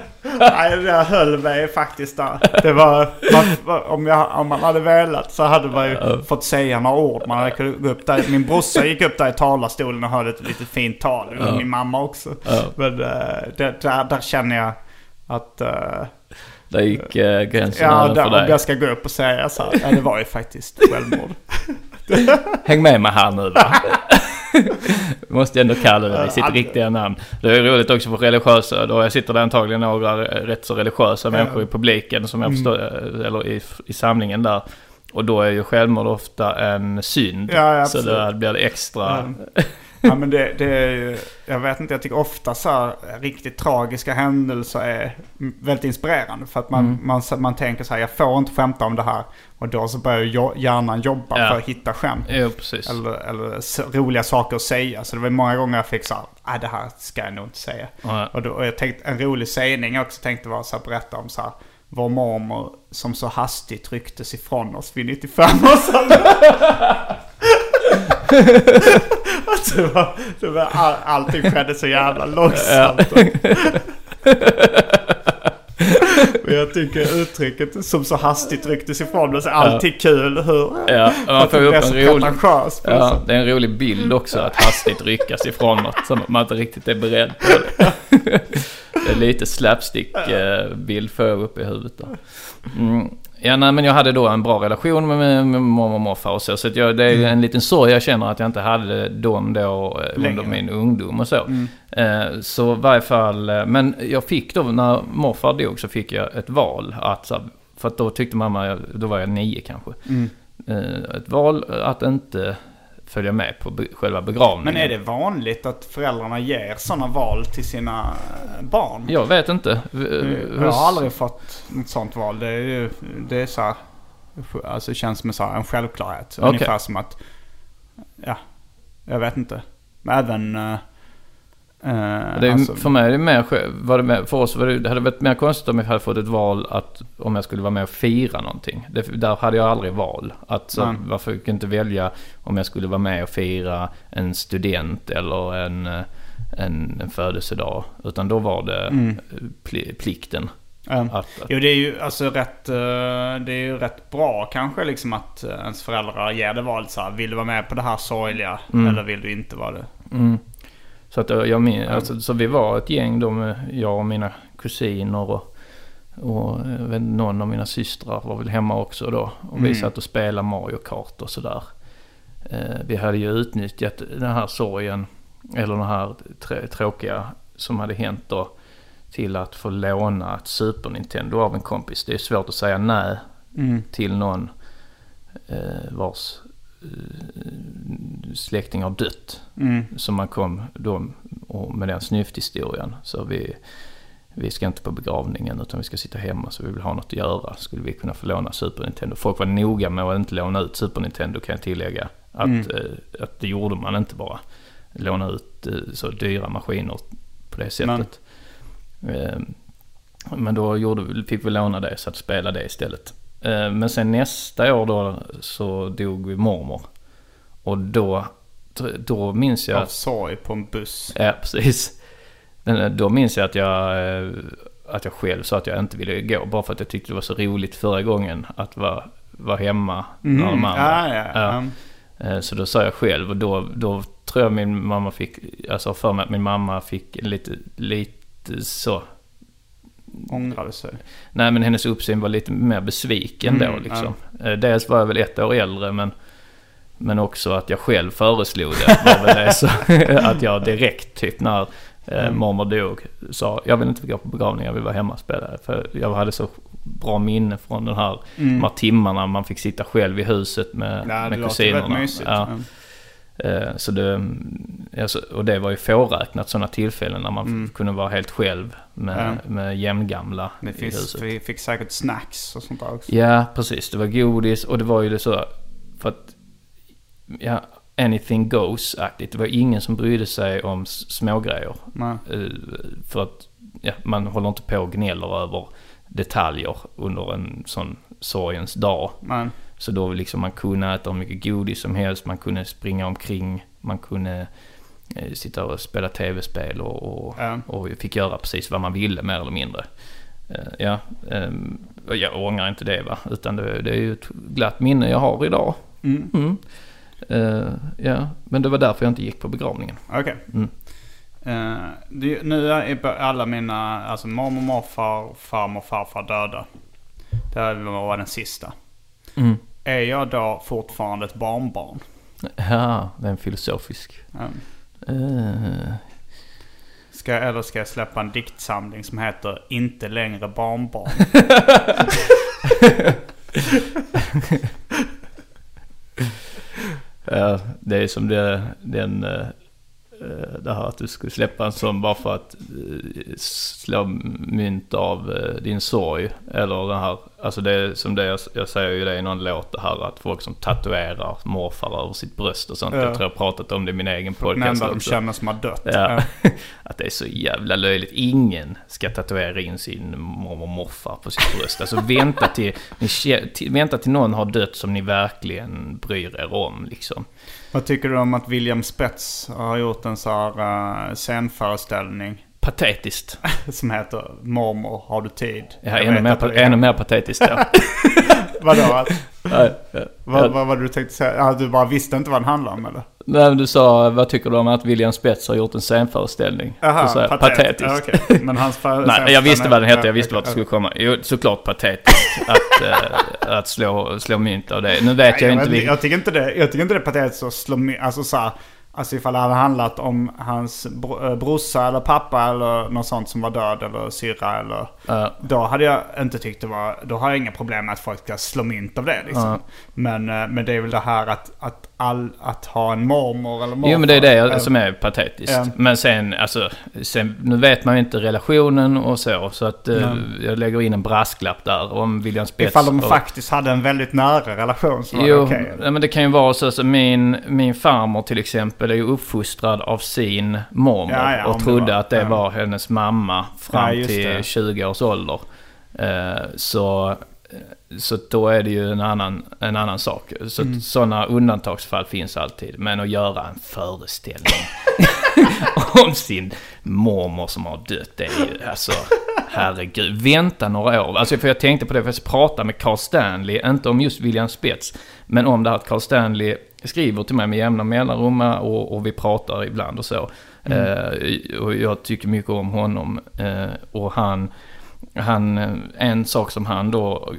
*laughs* Nej, jag höll mig faktiskt där. Det var, man, om, jag, om man hade velat så hade man ju fått säga några ord. Man hade kunnat gå upp där. Min brorsa gick upp där i talarstolen och höll ett litet fint tal. Och Min mamma också. Ja. Men uh, det, där, där känner jag att... Uh, Där gick uh, gränsen ja, där, för dig. jag ska gå upp och säga så här. Ja, det var ju faktiskt självmord. Häng med mig här nu va. *laughs* *laughs* Måste ändå kalla det vid sitt Ja, riktiga namn. Det är roligt också för religiösa. Då jag sitter det antagligen några rätt så religiösa människor i publiken som Mm. jag förstår, eller i, i samlingen där. Och då är ju självmord ofta en synd. Ja, ja, så då blir det extra... Ja. *laughs* Ja men det, det är ju, jag vet inte, jag tycker ofta så här riktigt tragiska händelser är väldigt inspirerande. För att man, Mm. man, man tänker så här, jag får inte skämta om det här. Och då så börjar hjärnan jobba Ja. för att hitta skämt. Jo. Eller, eller roliga saker att säga. Så det var många gånger jag fick så här, nej det här ska jag nog inte säga. Ja. Och, då, och jag tänkte, en rolig sägning jag också tänkte var så här, berätta om så här, vår mormor som så hastigt rycktes ifrån oss vid 95 års ålder. Att *laughs* det var, det var all, allting skedde så jävla långsamt. *laughs* Men jag tycker uttrycket som så hastigt rycktes ifrån oss är alltid kul. Hur, Ja, man får upp en rolig... Ja, sätt. det är en rolig bild också att hastigt ryckas ifrån något som man inte riktigt är beredd på. Det, *laughs* det är lite slapstick-bild får jag upp i huvudet då. Mm. Ja, nej, men jag hade då en bra relation med, med, med mormor och morfar och så. Så jag, det är ju en liten sorg jag känner att jag inte hade dem då eh, under min ungdom och så. Eh, så varje fall, eh, men jag fick då när morfar dog så fick jag ett val. Att, för att då tyckte mamma, då var jag nio kanske. Eh, ett val att inte följa med på be- själva begravningen. Men är det vanligt att föräldrarna ger sådana val till sina eh, barn? Jag vet inte. Eh, Jag har aldrig fått något sånt val. Det är ju det är så här, alltså känns som en, så här, en självklarhet. Okej. Ungefär som att, ja, jag vet inte. Men även... eh, Det är, alltså- För mig är det mer, var det mer, för oss var det, det hade varit mer konstigt om jag hade fått ett val att om jag skulle vara med och fira någonting. Det, där hade jag aldrig val. Att så, varför jag inte välja om jag skulle vara med och fira en student eller en, eh, en, en födelsedag. Utan då var det Mm. pli, plikten. Ja. Att, att, Jo det är ju alltså rätt, eh, det är ju rätt bra kanske liksom att ens föräldrar ger det valet så här, Vill du vara med på det här sorgliga Mm. eller vill du inte vara det? Mm. Så, att jag, jag min, alltså, så vi var ett gäng då med jag och mina kusiner och, och jag vet, någon av mina systrar var väl hemma också då. Och vi Mm. satt och spelade Mario Kart och sådär. Eh, vi hade ju utnyttjat den här sorgen, eller den här trä, tråkiga som hade hänt då. Till att få låna ett Super Nintendo av en kompis. Det är svårt att säga nej Mm. till någon eh, vars eh, släkting har dött. Mm. Så man kom då med den snyfthistorien. Så vi, vi ska inte på begravningen utan vi ska sitta hemma så vi vill ha något att göra. Skulle vi kunna få låna Super Nintendo. Folk var noga med att inte låna ut Super Nintendo kan jag tillägga. Att, Mm. eh, att det gjorde man inte bara. Låna ut eh, så dyra maskiner på det sättet. Eh, Men då gjorde, fick vi låna det så att spela det istället. Eh, Men sen nästa år då så dog vi mormor. Och då, då minns jag... Av sorg på en buss. Ja, precis. Men eh, då minns jag att jag, eh, att jag själv sa att jag inte ville gå. Bara för att jag tyckte det var så roligt förra gången att vara, vara hemma när de andra. Mm. Ja, ja, ja. Eh, Så då sa jag själv och då, då tror jag min mamma fick, alltså för mig att min mamma fick lite, lite så. Ångrade sig. Nej men hennes uppsyn var lite mer besviken Mm, då liksom. Eh, Dels var jag väl ett år äldre men, men också att jag själv föreslog det. Var väl det så, *laughs* att jag direkt typ när eh, Mm. mormor dog sa jag vill inte gå på begravning, jag vill vara hemma och spela. För jag hade så bra minne från den här, Mm. de här timmarna man fick sitta själv i huset med, Ja, det med kusinerna. väldigt mysigt. Ja. Ja. Eh, Så det, och det var ju fåräknat sådana tillfällen när man Mm. kunde vara helt själv med, med jämngamla Det i finns, huset. vi fick säkert snacks och sånt där också. Ja, precis. Det var godis och det var ju det så för att ja, anything goes-aktigt. Det var ingen som brydde sig om smågrejer. Nej. Eh, För att ja, man håller inte på och gnäller över detaljer under en sån sorgens dag. Men, Så då liksom man kunde äta hur mycket godis som helst, man kunde springa omkring, man kunde eh, sitta och spela tv-spel och, och, Ja. och fick göra precis vad man ville mer eller mindre. Eh, ja, och jag ångrar inte det va, utan det, det är ju ett glatt minne jag har idag. mm. Mm. Eh, ja, men det var därför jag inte gick på begravningen. Okej. Mm. Eh, det, nu är alla mina, alltså mormor, morfar, farmor, farfar döda. Det här var den sista. Mm. Är jag då fortfarande ett barnbarn? Ja, det är filosofisk. Um, Eh, ska, eller ska jag släppa en diktsamling som heter Inte längre barnbarn? *laughs* Ja, det är som det, den, eh, det här att du skulle släppa en sån bara för att eh, slå mynt av eh, din sorg. Eller den här Alltså det är som det jag, jag säger ju det i någon låt det här att folk som tatuerar morfar över sitt bröst och sånt. Ja. Jag tror jag pratat om det i min egen Den podcast enda de också. känner som har dött. Ja. *laughs* Att det är så jävla löjligt. Ingen ska tatuera in sin mormor och morfar på sitt bröst. Alltså vänta till, ni, till, vänta till någon har dött som ni verkligen bryr er om liksom. Vad tycker du om att William Spets har gjort en sån här uh, scenföreställning Patetiskt. *laughs* som heter Mormor, har du tid? Ja, ännu mer, pa- ännu mer patetiskt ja. *laughs* Vadå? Att, Ja, ja. vad, vad var det du tänkte säga? Du bara visste inte vad den handlade om eller? Nej, men du sa, vad tycker du om att William Spets har gjort en scenföreställning? Aha, sa jag, patet- patetiskt. ja, okej. Men hans *laughs* Nej, jag visste vad den hette, jag Ja, visste vart det skulle komma. Jo, såklart patetiskt *laughs* att, eh, att slå, slå mynt av det. Nu vet jag Nej, inte vilket... jag, tycker inte det, jag tycker inte det är patetiskt att slå med, alltså så här, Alltså ifall det hade handlat om hans bro, eh, brorsa eller pappa eller något sånt som var död eller syrra eller... Ja. Då hade jag inte tyckt det var... Då har jag inga problem med att folk ska slå mynt av det liksom. Ja. Men, eh, men det är väl det här att, att, all, att ha en mormor eller morfar. Jo men det är det eh, som är patetiskt. Ja. Men sen, alltså, sen, nu vet man ju inte relationen och så. Så att eh, jag lägger in en brasklapp där om William Spets. Ifall de och, faktiskt hade en väldigt nära relation så var det Jo, okej. nej, men det kan ju vara så. så min, min farmor till exempel är ju uppfostrad av sin mormor. Ja, ja, och det trodde var- att det ja. var hennes mamma fram till det. 20 års ålder. Eh, så, så då är det ju en annan, en annan sak. Så Mm. sådana undantagsfall finns alltid. Men att göra en föreställning *laughs* om sin mormor som har dött, det är ju alltså... Herregud, vänta några år. Alltså för jag tänkte på det, för jag pratade med Carl Stanley, inte om just William Spets, men om det här att Carl Stanley skriver till mig med jämna mellanrum och, och vi pratar ibland och så. Eh, och jag tycker mycket om honom. Eh, och han, han, eh, en sak som han då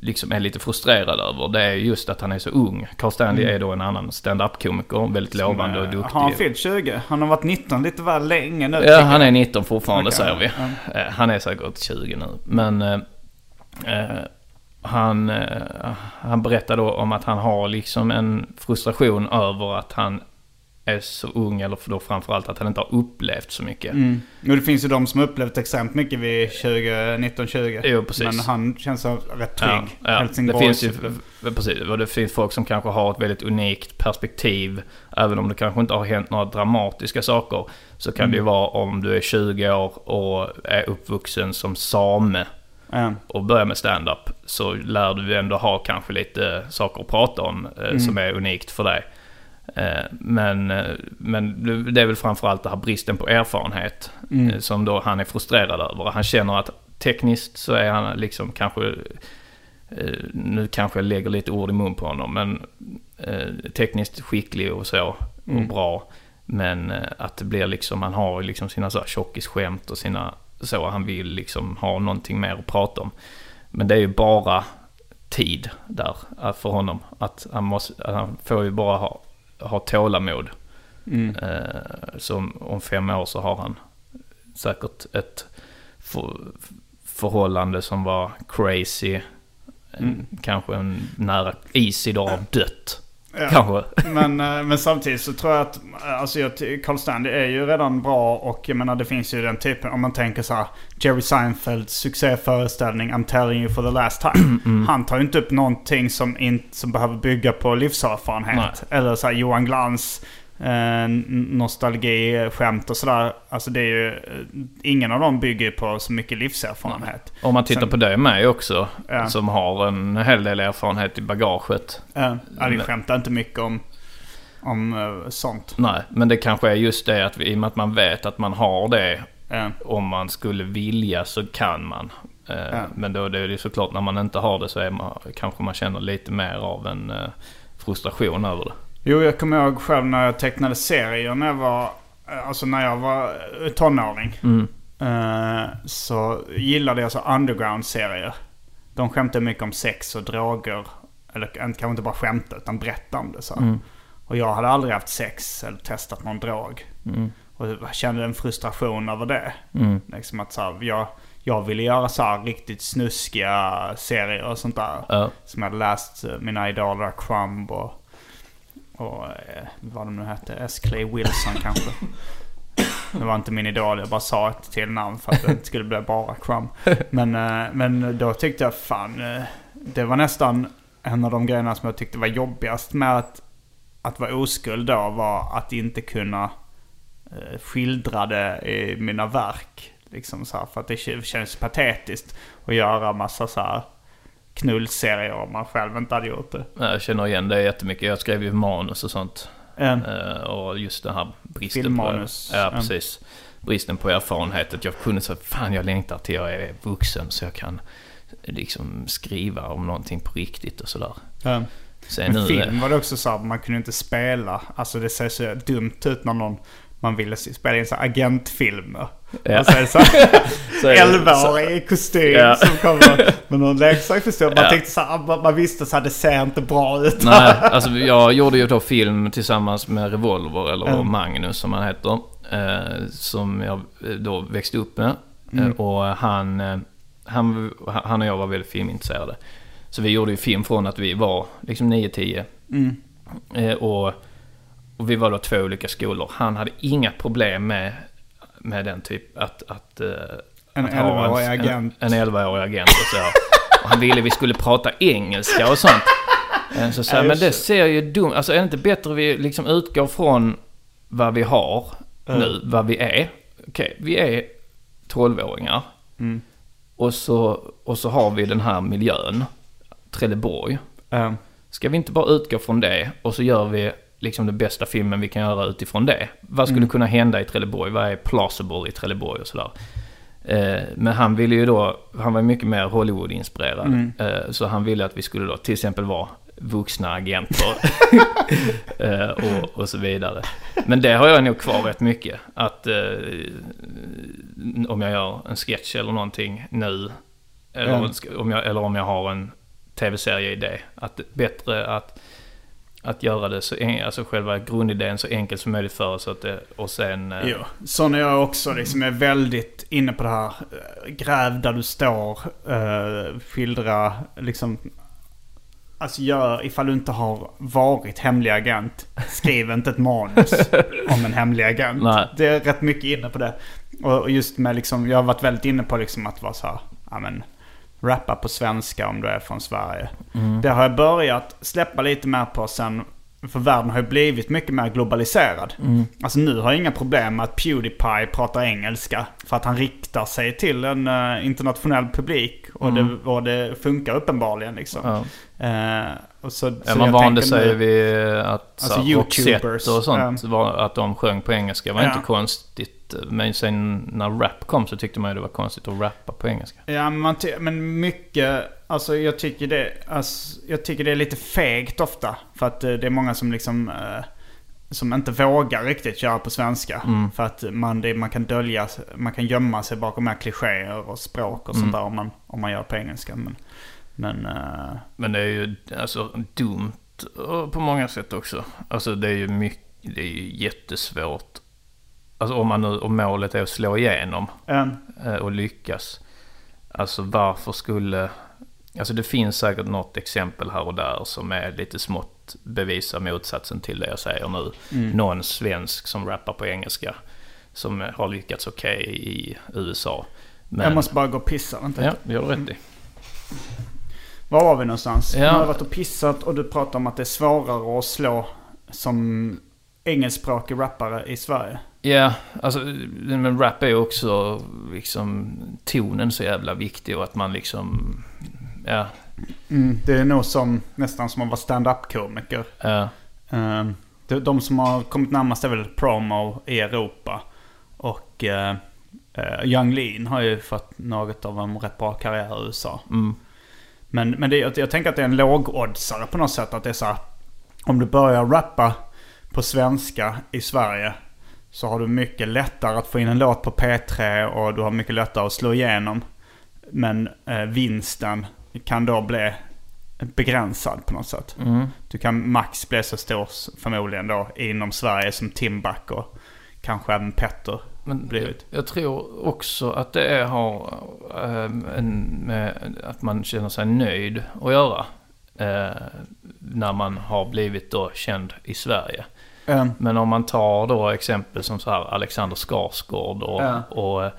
liksom är lite frustrerad över, det är just att han är så ung. Carl Stanley är då en annan stand-up-komiker, väldigt lovande och duktig. Har han fyllt 20? Han har varit 19 lite väl länge nu. Ja, han är 19 fortfarande Okej, säger vi. Eh, Han är säkert 20 nu. Men eh, eh, han, eh, han berättar då om att han har liksom en frustration över att han är så ung, eller då framförallt att han inte har upplevt så mycket. Mm. Och det finns ju de som har upplevt extremt mycket vid 20, 19-20. Jo, precis. Men han känns rätt trygg. Ja, ja. Det finns ju, precis, och det finns folk som kanske har ett väldigt unikt perspektiv. Även om det kanske inte har hänt några dramatiska saker. Så kan det ju vara om du är 20 år och är uppvuxen som same. Och börjar med stand-up så lär du ändå ha kanske lite saker att prata om eh, som är unikt för dig. Eh, men, eh, men det är väl framförallt det här bristen på erfarenhet eh, som då han är frustrerad över. Han känner att tekniskt så är han liksom kanske, eh, nu kanske jag lägger lite ord i mun på honom, men tekniskt skicklig och så och bra. Men att det blir liksom, han har liksom sina så här tjockisskämt och sina så, han vill liksom ha någonting mer att prata om. Men det är ju bara tid där eh, för honom. Att han, måste, han får ju bara ha, ha tålamod. Mm. Eh, så om fem år så har han säkert ett för, förhållande som var crazy. En, Kanske en nära easy dag av dött. Ja. Kanske. *laughs* Men, eh, men samtidigt så tror jag att eh, alltså jag, Carl Stanley är ju redan bra och jag menar det finns ju den typen om man tänker så här Jerry Seinfelds succéföreställning I'm telling you for the last time. *clears throat* Mm. Han tar ju inte upp någonting som, in, som behöver bygga på livserfarenhet. Eller så här Johan Glans eh, nostalgi, skämt och sådär. Alltså det är ju, eh, ingen av dem bygger på så mycket livserfarenhet. Om man tittar Sen- på dig med också, Ja. som har en hel del erfarenhet i bagaget. Ja, vi skämtar inte mycket om, om eh, sånt. Nej, men det kanske är just det att vi, i och med att man vet att man har det, Eh, om man skulle vilja så kan man. Eh, Ja. Men då det är det såklart när man inte har det så är man, kanske man känner lite mer av en eh, frustration över det. Jo, jag kommer ihåg själv när jag tecknade serier när jag var, eh, alltså när jag var eh, tonåring. Mm. Eh, så gillade jag så underground-serier. De skämtade mycket om sex och droger. Eller kanske inte bara skämta utan berätta om det. Så. Mm. Och jag hade aldrig haft sex eller testat någon drog. Mm. Och jag kände en frustration över det. Mm. Liksom att så här, jag, jag ville göra så här riktigt snuskiga serier och sånt där. Ja. Som jag hade läst mina idoler Crumb och, och eh, vad de nu hette. S. Clay Wilson kanske. *laughs* Det var inte min idol, jag bara sa ett till namn för att det inte skulle bli bara Crumb. Men, eh, men då tyckte jag fan, eh, det var nästan en av de grejerna som jag tyckte var jobbigast med att, att vara oskuld då var att inte kunna skildra det i mina verk. Liksom så här, för att det känns patetiskt att göra massa så här knullserier om man själv inte hade gjort det. Jag känner igen det jättemycket. Jag skrev ju manus och sånt. Mm. Och just den här bristen Filmmanus. på... Ja, Mm. precis. Bristen på erfarenhet. Att jag kunde säga, fan jag längtar till jag är vuxen så jag kan liksom skriva om någonting på riktigt och sådär. Ja. Sen Men nu... film var det också så att man kunde inte spela. Alltså det ser så dumt ut när någon man ville spela in så agentfilmer. Ja. *laughs* Så här det- 11-årig i kostym Ja. som kommer *laughs* med någon leksakspistol. Man Ja. tänkte så här, man, man visste så här, det ser inte bra ut. Nej, *laughs* alltså jag gjorde ju då film tillsammans med Revolver, eller Mm. Magnus som han heter. Eh, som jag eh, då växte upp med. Mm. Eh, och han, eh, han, han och jag var väldigt filmintresserade. Så vi gjorde ju film från att vi var liksom 9-10. Mm. Eh, och, och vi var då två olika skolor. Han hade inga problem med, med den typ att... att eh, En att ha 11-årig en, agent. En, en 11-årig agent och så. Och han ville vi skulle prata engelska och sånt. Eh, Så jag, Ja, men det ser ju dumt Alltså är det inte bättre vi liksom utgår från vad vi har Mm. nu, vad vi är. Okej, vi är 12-åringar. Mm. Och, så, och så har vi den här miljön, Trelleborg. Ja. Ska vi inte bara utgå från det och så gör vi liksom den bästa filmen vi kan göra utifrån det? Vad skulle Mm. kunna hända i Trelleborg? Vad är plausible i Trelleborg och sådär? Eh, men han ville ju då, han var mycket mer Hollywood-inspirerad. Mm. Eh, så han ville att vi skulle då till exempel vara vuxna agenter. *laughs* eh, och, och så vidare. Men det har jag nog kvar rätt mycket. Att om jag gör en sketch eller någonting nu. Eller, Ja. om, jag, eller om jag har en tv-serieidé. Att det är bättre att, att göra det så, en, alltså själva grundidén så enkelt som möjligt för oss. Att det, och sen... eh, Jo, sån är jag också. Liksom är väldigt inne på det här. eh, Gräv där du står. Skildra liksom. Alltså gör, ifall du inte har varit hemlig agent. Skriv inte ett manus *laughs* om en hemlig agent. Nej. Det är rätt mycket inne på det. Och och just med liksom, jag har varit väldigt inne på liksom att vara så här, ja men. Rappa på svenska om du är från Sverige. Mm. Det har jag börjat släppa lite mer på sen. För världen har ju blivit mycket mer globaliserad. Mm. Alltså nu har jag inga problem med att Pewdiepie pratar engelska. För att han riktar sig till en eh, internationell publik. Och, Mm. det, och det funkar uppenbarligen liksom. Ja. Eh, och så, Ja, så man vande sig nu- vid att Alltså så och sånt, var, att de sjöng på engelska var Ja. inte konstigt. Men sen när rap kom så tyckte man ju det var konstigt att rappa på engelska. Ja, men, men mycket, alltså jag tycker det, alltså, jag tycker det är lite fegt ofta. För att eh, det är många som liksom, eh, som inte vågar riktigt köra på svenska. Mm. För att man, det, man kan dölja, man kan gömma sig bakom här klichéer och språk och Mm. sånt där om man, om man gör på engelska. Men, men eh, Men det är ju alltså dumt på många sätt också. Alltså det är ju mycket, det är ju jättesvårt. Alltså om man nu, om målet är att slå igenom eh, eh, och lyckas. Alltså varför skulle... Alltså det finns säkert något exempel här och där som är lite smått bevisar motsatsen till det jag säger nu. Mm. Någon svensk som rappar på engelska som har lyckats okej i USA. Men, jag måste bara gå och pissa. Vänta Ja, det gör du rätt i. Var var vi någonstans? Ja. Nu har varit och pissat och du pratar om att det är svårare att slå som engelskspråkig rappare i Sverige. Ja, alltså men rap är ju också liksom tonen så jävla viktig och att man liksom, ja, Mm, det är nog som, nästan som att vara stand-up-komiker. ja, Eh, de, de som har kommit närmast är väl Promo i Europa. Och uh, Young Lean har ju fått något av en rätt bra karriär i USA. mm, Men, men det, jag, jag tänker att det är en lågoddsare på något sätt. Att det är så här, om du börjar rappa på svenska i Sverige så har du mycket lättare att få in en låt på P3 och du har mycket lättare att slå igenom. Men eh, vinsten kan då bli begränsad på något sätt. mm. Du kan max bli så stor förmodligen då inom Sverige som Timbuk och kanske även Petter Men blivit. jag, jag tror också att det är, har ehm, en, med att man känner sig nöjd att göra. Eh, när man har blivit då känd i Sverige. Ja. Men om man tar då exempel som så här Alexander Skarsgård och, Ja. och,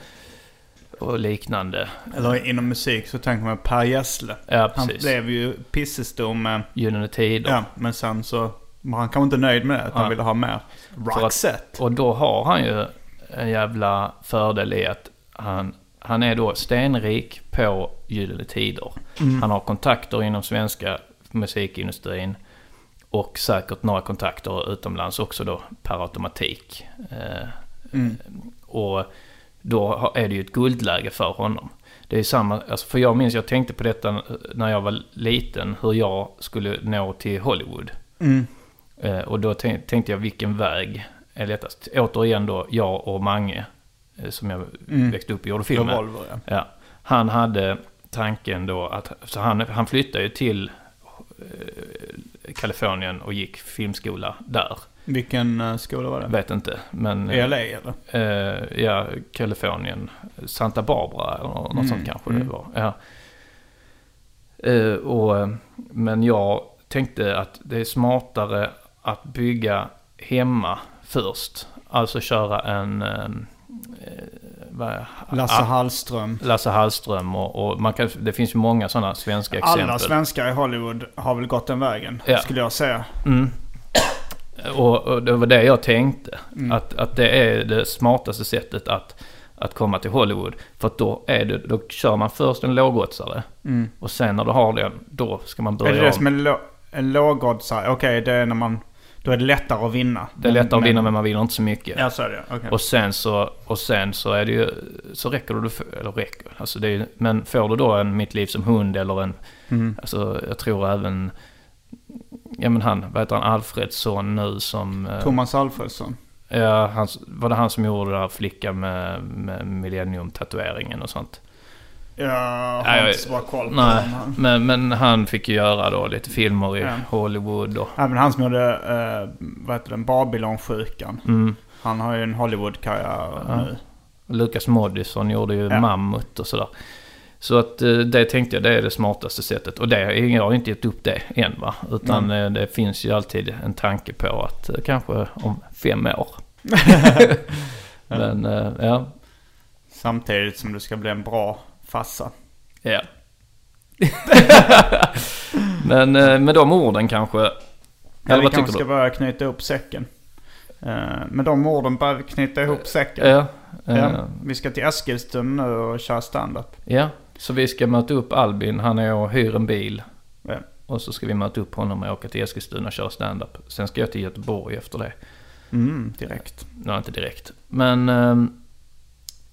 och liknande. Eller inom musik så tänker man Per Gessle. Ja, Han blev ju pissestor med... Gyllene Tider. Ja, men sen så... var Han kanske inte nöjd med det, utan Ja. ville ha mer Roxette. Och då har han ju en jävla fördel i att han, han är då stenrik på Gyllene Tider. Mm. Han har kontakter inom svenska musikindustrin. Och säkert några kontakter utomlands också då per automatik. Eh, Mm. Och då är det ju ett guldläge för honom. Det är samma, alltså för jag minns jag tänkte på detta när jag var liten, hur jag skulle nå till Hollywood. Mm. Eh, och då tänk, tänkte jag vilken väg är lättast. Återigen då, jag och Mange, eh, som jag Mm. växte upp och gjorde film med. Revolver, ja. Ja, han hade tanken då att, så han, han flyttade ju till Kalifornien och gick filmskola där. Vilken eh, skola var det? Vet inte, men... LA eller? Eh, ja, Kalifornien. Santa Barbara eller något Mm, sånt kanske mm. det var. Ja. Eh, och, eh, men jag tänkte att det är smartare att bygga hemma först. Alltså köra en... Är- Lasse ah, Hallström. Lasse Hallström och, och man kan, det finns ju många sådana svenska exempel. Alla svenskar i Hollywood har väl gått den vägen, Ja. skulle jag säga. Mm. Och, och det var det jag tänkte. Mm. Att, att det är det smartaste sättet att, att komma till Hollywood. För då, är det, då kör man först en lågoddsare. Mm. Och sen när du har den, då ska man Är börja det det om. som är lå- en lågoddsare? Okej, det är när man... Då är det lättare att vinna. Det är lättare att vinna men man vinner inte så mycket. Ja, så är det. Okej. Och sen så, och sen så är det ju, så räcker du, eller räcker, alltså det är, men får du då en Mitt liv som hund eller en, Mm. alltså jag tror även, ja men han, vad heter han, Alfredsson nu som... eh, Thomas Alfredsson. Ja, han, var det han som gjorde den här flickan med, med millennium-tatueringen och sånt? Jag har Nej, inte så bra koll på Nej, honom. men, men han fick ju göra då lite filmer i Ja. Hollywood och... Även han som gjorde, eh, vad heter den, Babylonsjukan. Mm. Han har ju en Hollywood-karriär Ja. nu. Lucas Moodysson gjorde ju Ja. Mammut och sådär. Så att eh, det tänkte jag, det är det smartaste sättet. Och det, jag har inte gett upp det än va. Utan eh, det finns ju alltid en tanke på att eh, kanske om fem år. *laughs* Men ja, Samtidigt som du ska bli en bra farsa. Ja. *laughs* Men eh, med de orden kanske... Ja, Eller vi vad kanske tycker ska du? börja knyta ihop säcken. Eh, med de orden börjar vi knyta ihop säcken. Ja, eh, Ja, vi ska till Eskilstuna nu och köra standup. ja, så vi ska möta upp Albin. Han är och hyr en bil. Ja. Och så ska vi möta upp honom och åka till Eskilstuna och köra stand-up. Sen ska jag till Göteborg efter det. Mm, direkt. Nej, inte direkt. Men...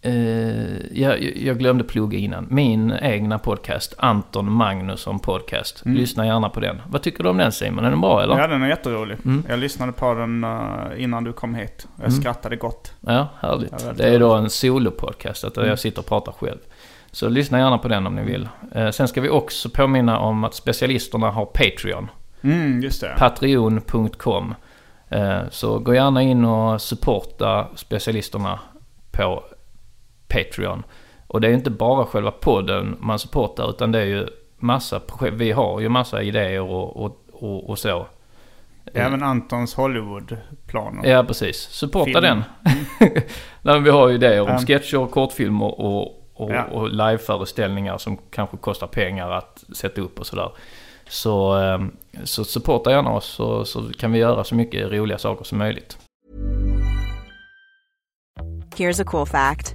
eh, jag, jag glömde plugga innan. Min egna podcast, Anton Magnusson Podcast. Mm. Lyssna gärna på den. Vad tycker du om den Simon? Är den bra eller? Ja, den är jätterolig. Mm. Jag lyssnade på den eh, innan du kom hit. Jag Mm. skrattade gott. Ja, härligt. väldigt det är då en solopodcast, att Mm. jag sitter och pratar själv. Så lyssna gärna på den om ni vill. Eh, sen ska vi också påminna om att specialisterna har Patreon. Mm, just det. Patreon.com. Så gå gärna in och supporta specialisterna på Patreon. Och det är inte bara själva podden man supportar, utan det är ju massa projekt. Vi har ju massa idéer och, och, och, och så. Även Antons Hollywood-planer. Ja, precis. Supporta Film. den. *laughs* Nej, men vi har ju idéer om sketcher, kortfilmer och, och, Ja. och liveföreställningar som kanske kostar pengar att sätta upp och sådär. Så, ehm, så supporta gärna oss så, så kan vi göra så mycket roliga saker som möjligt. Here's a cool fact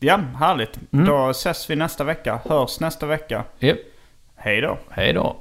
Ja, härligt. Då ses vi nästa vecka. Hörs nästa vecka. Yep. Hej då. Hej då.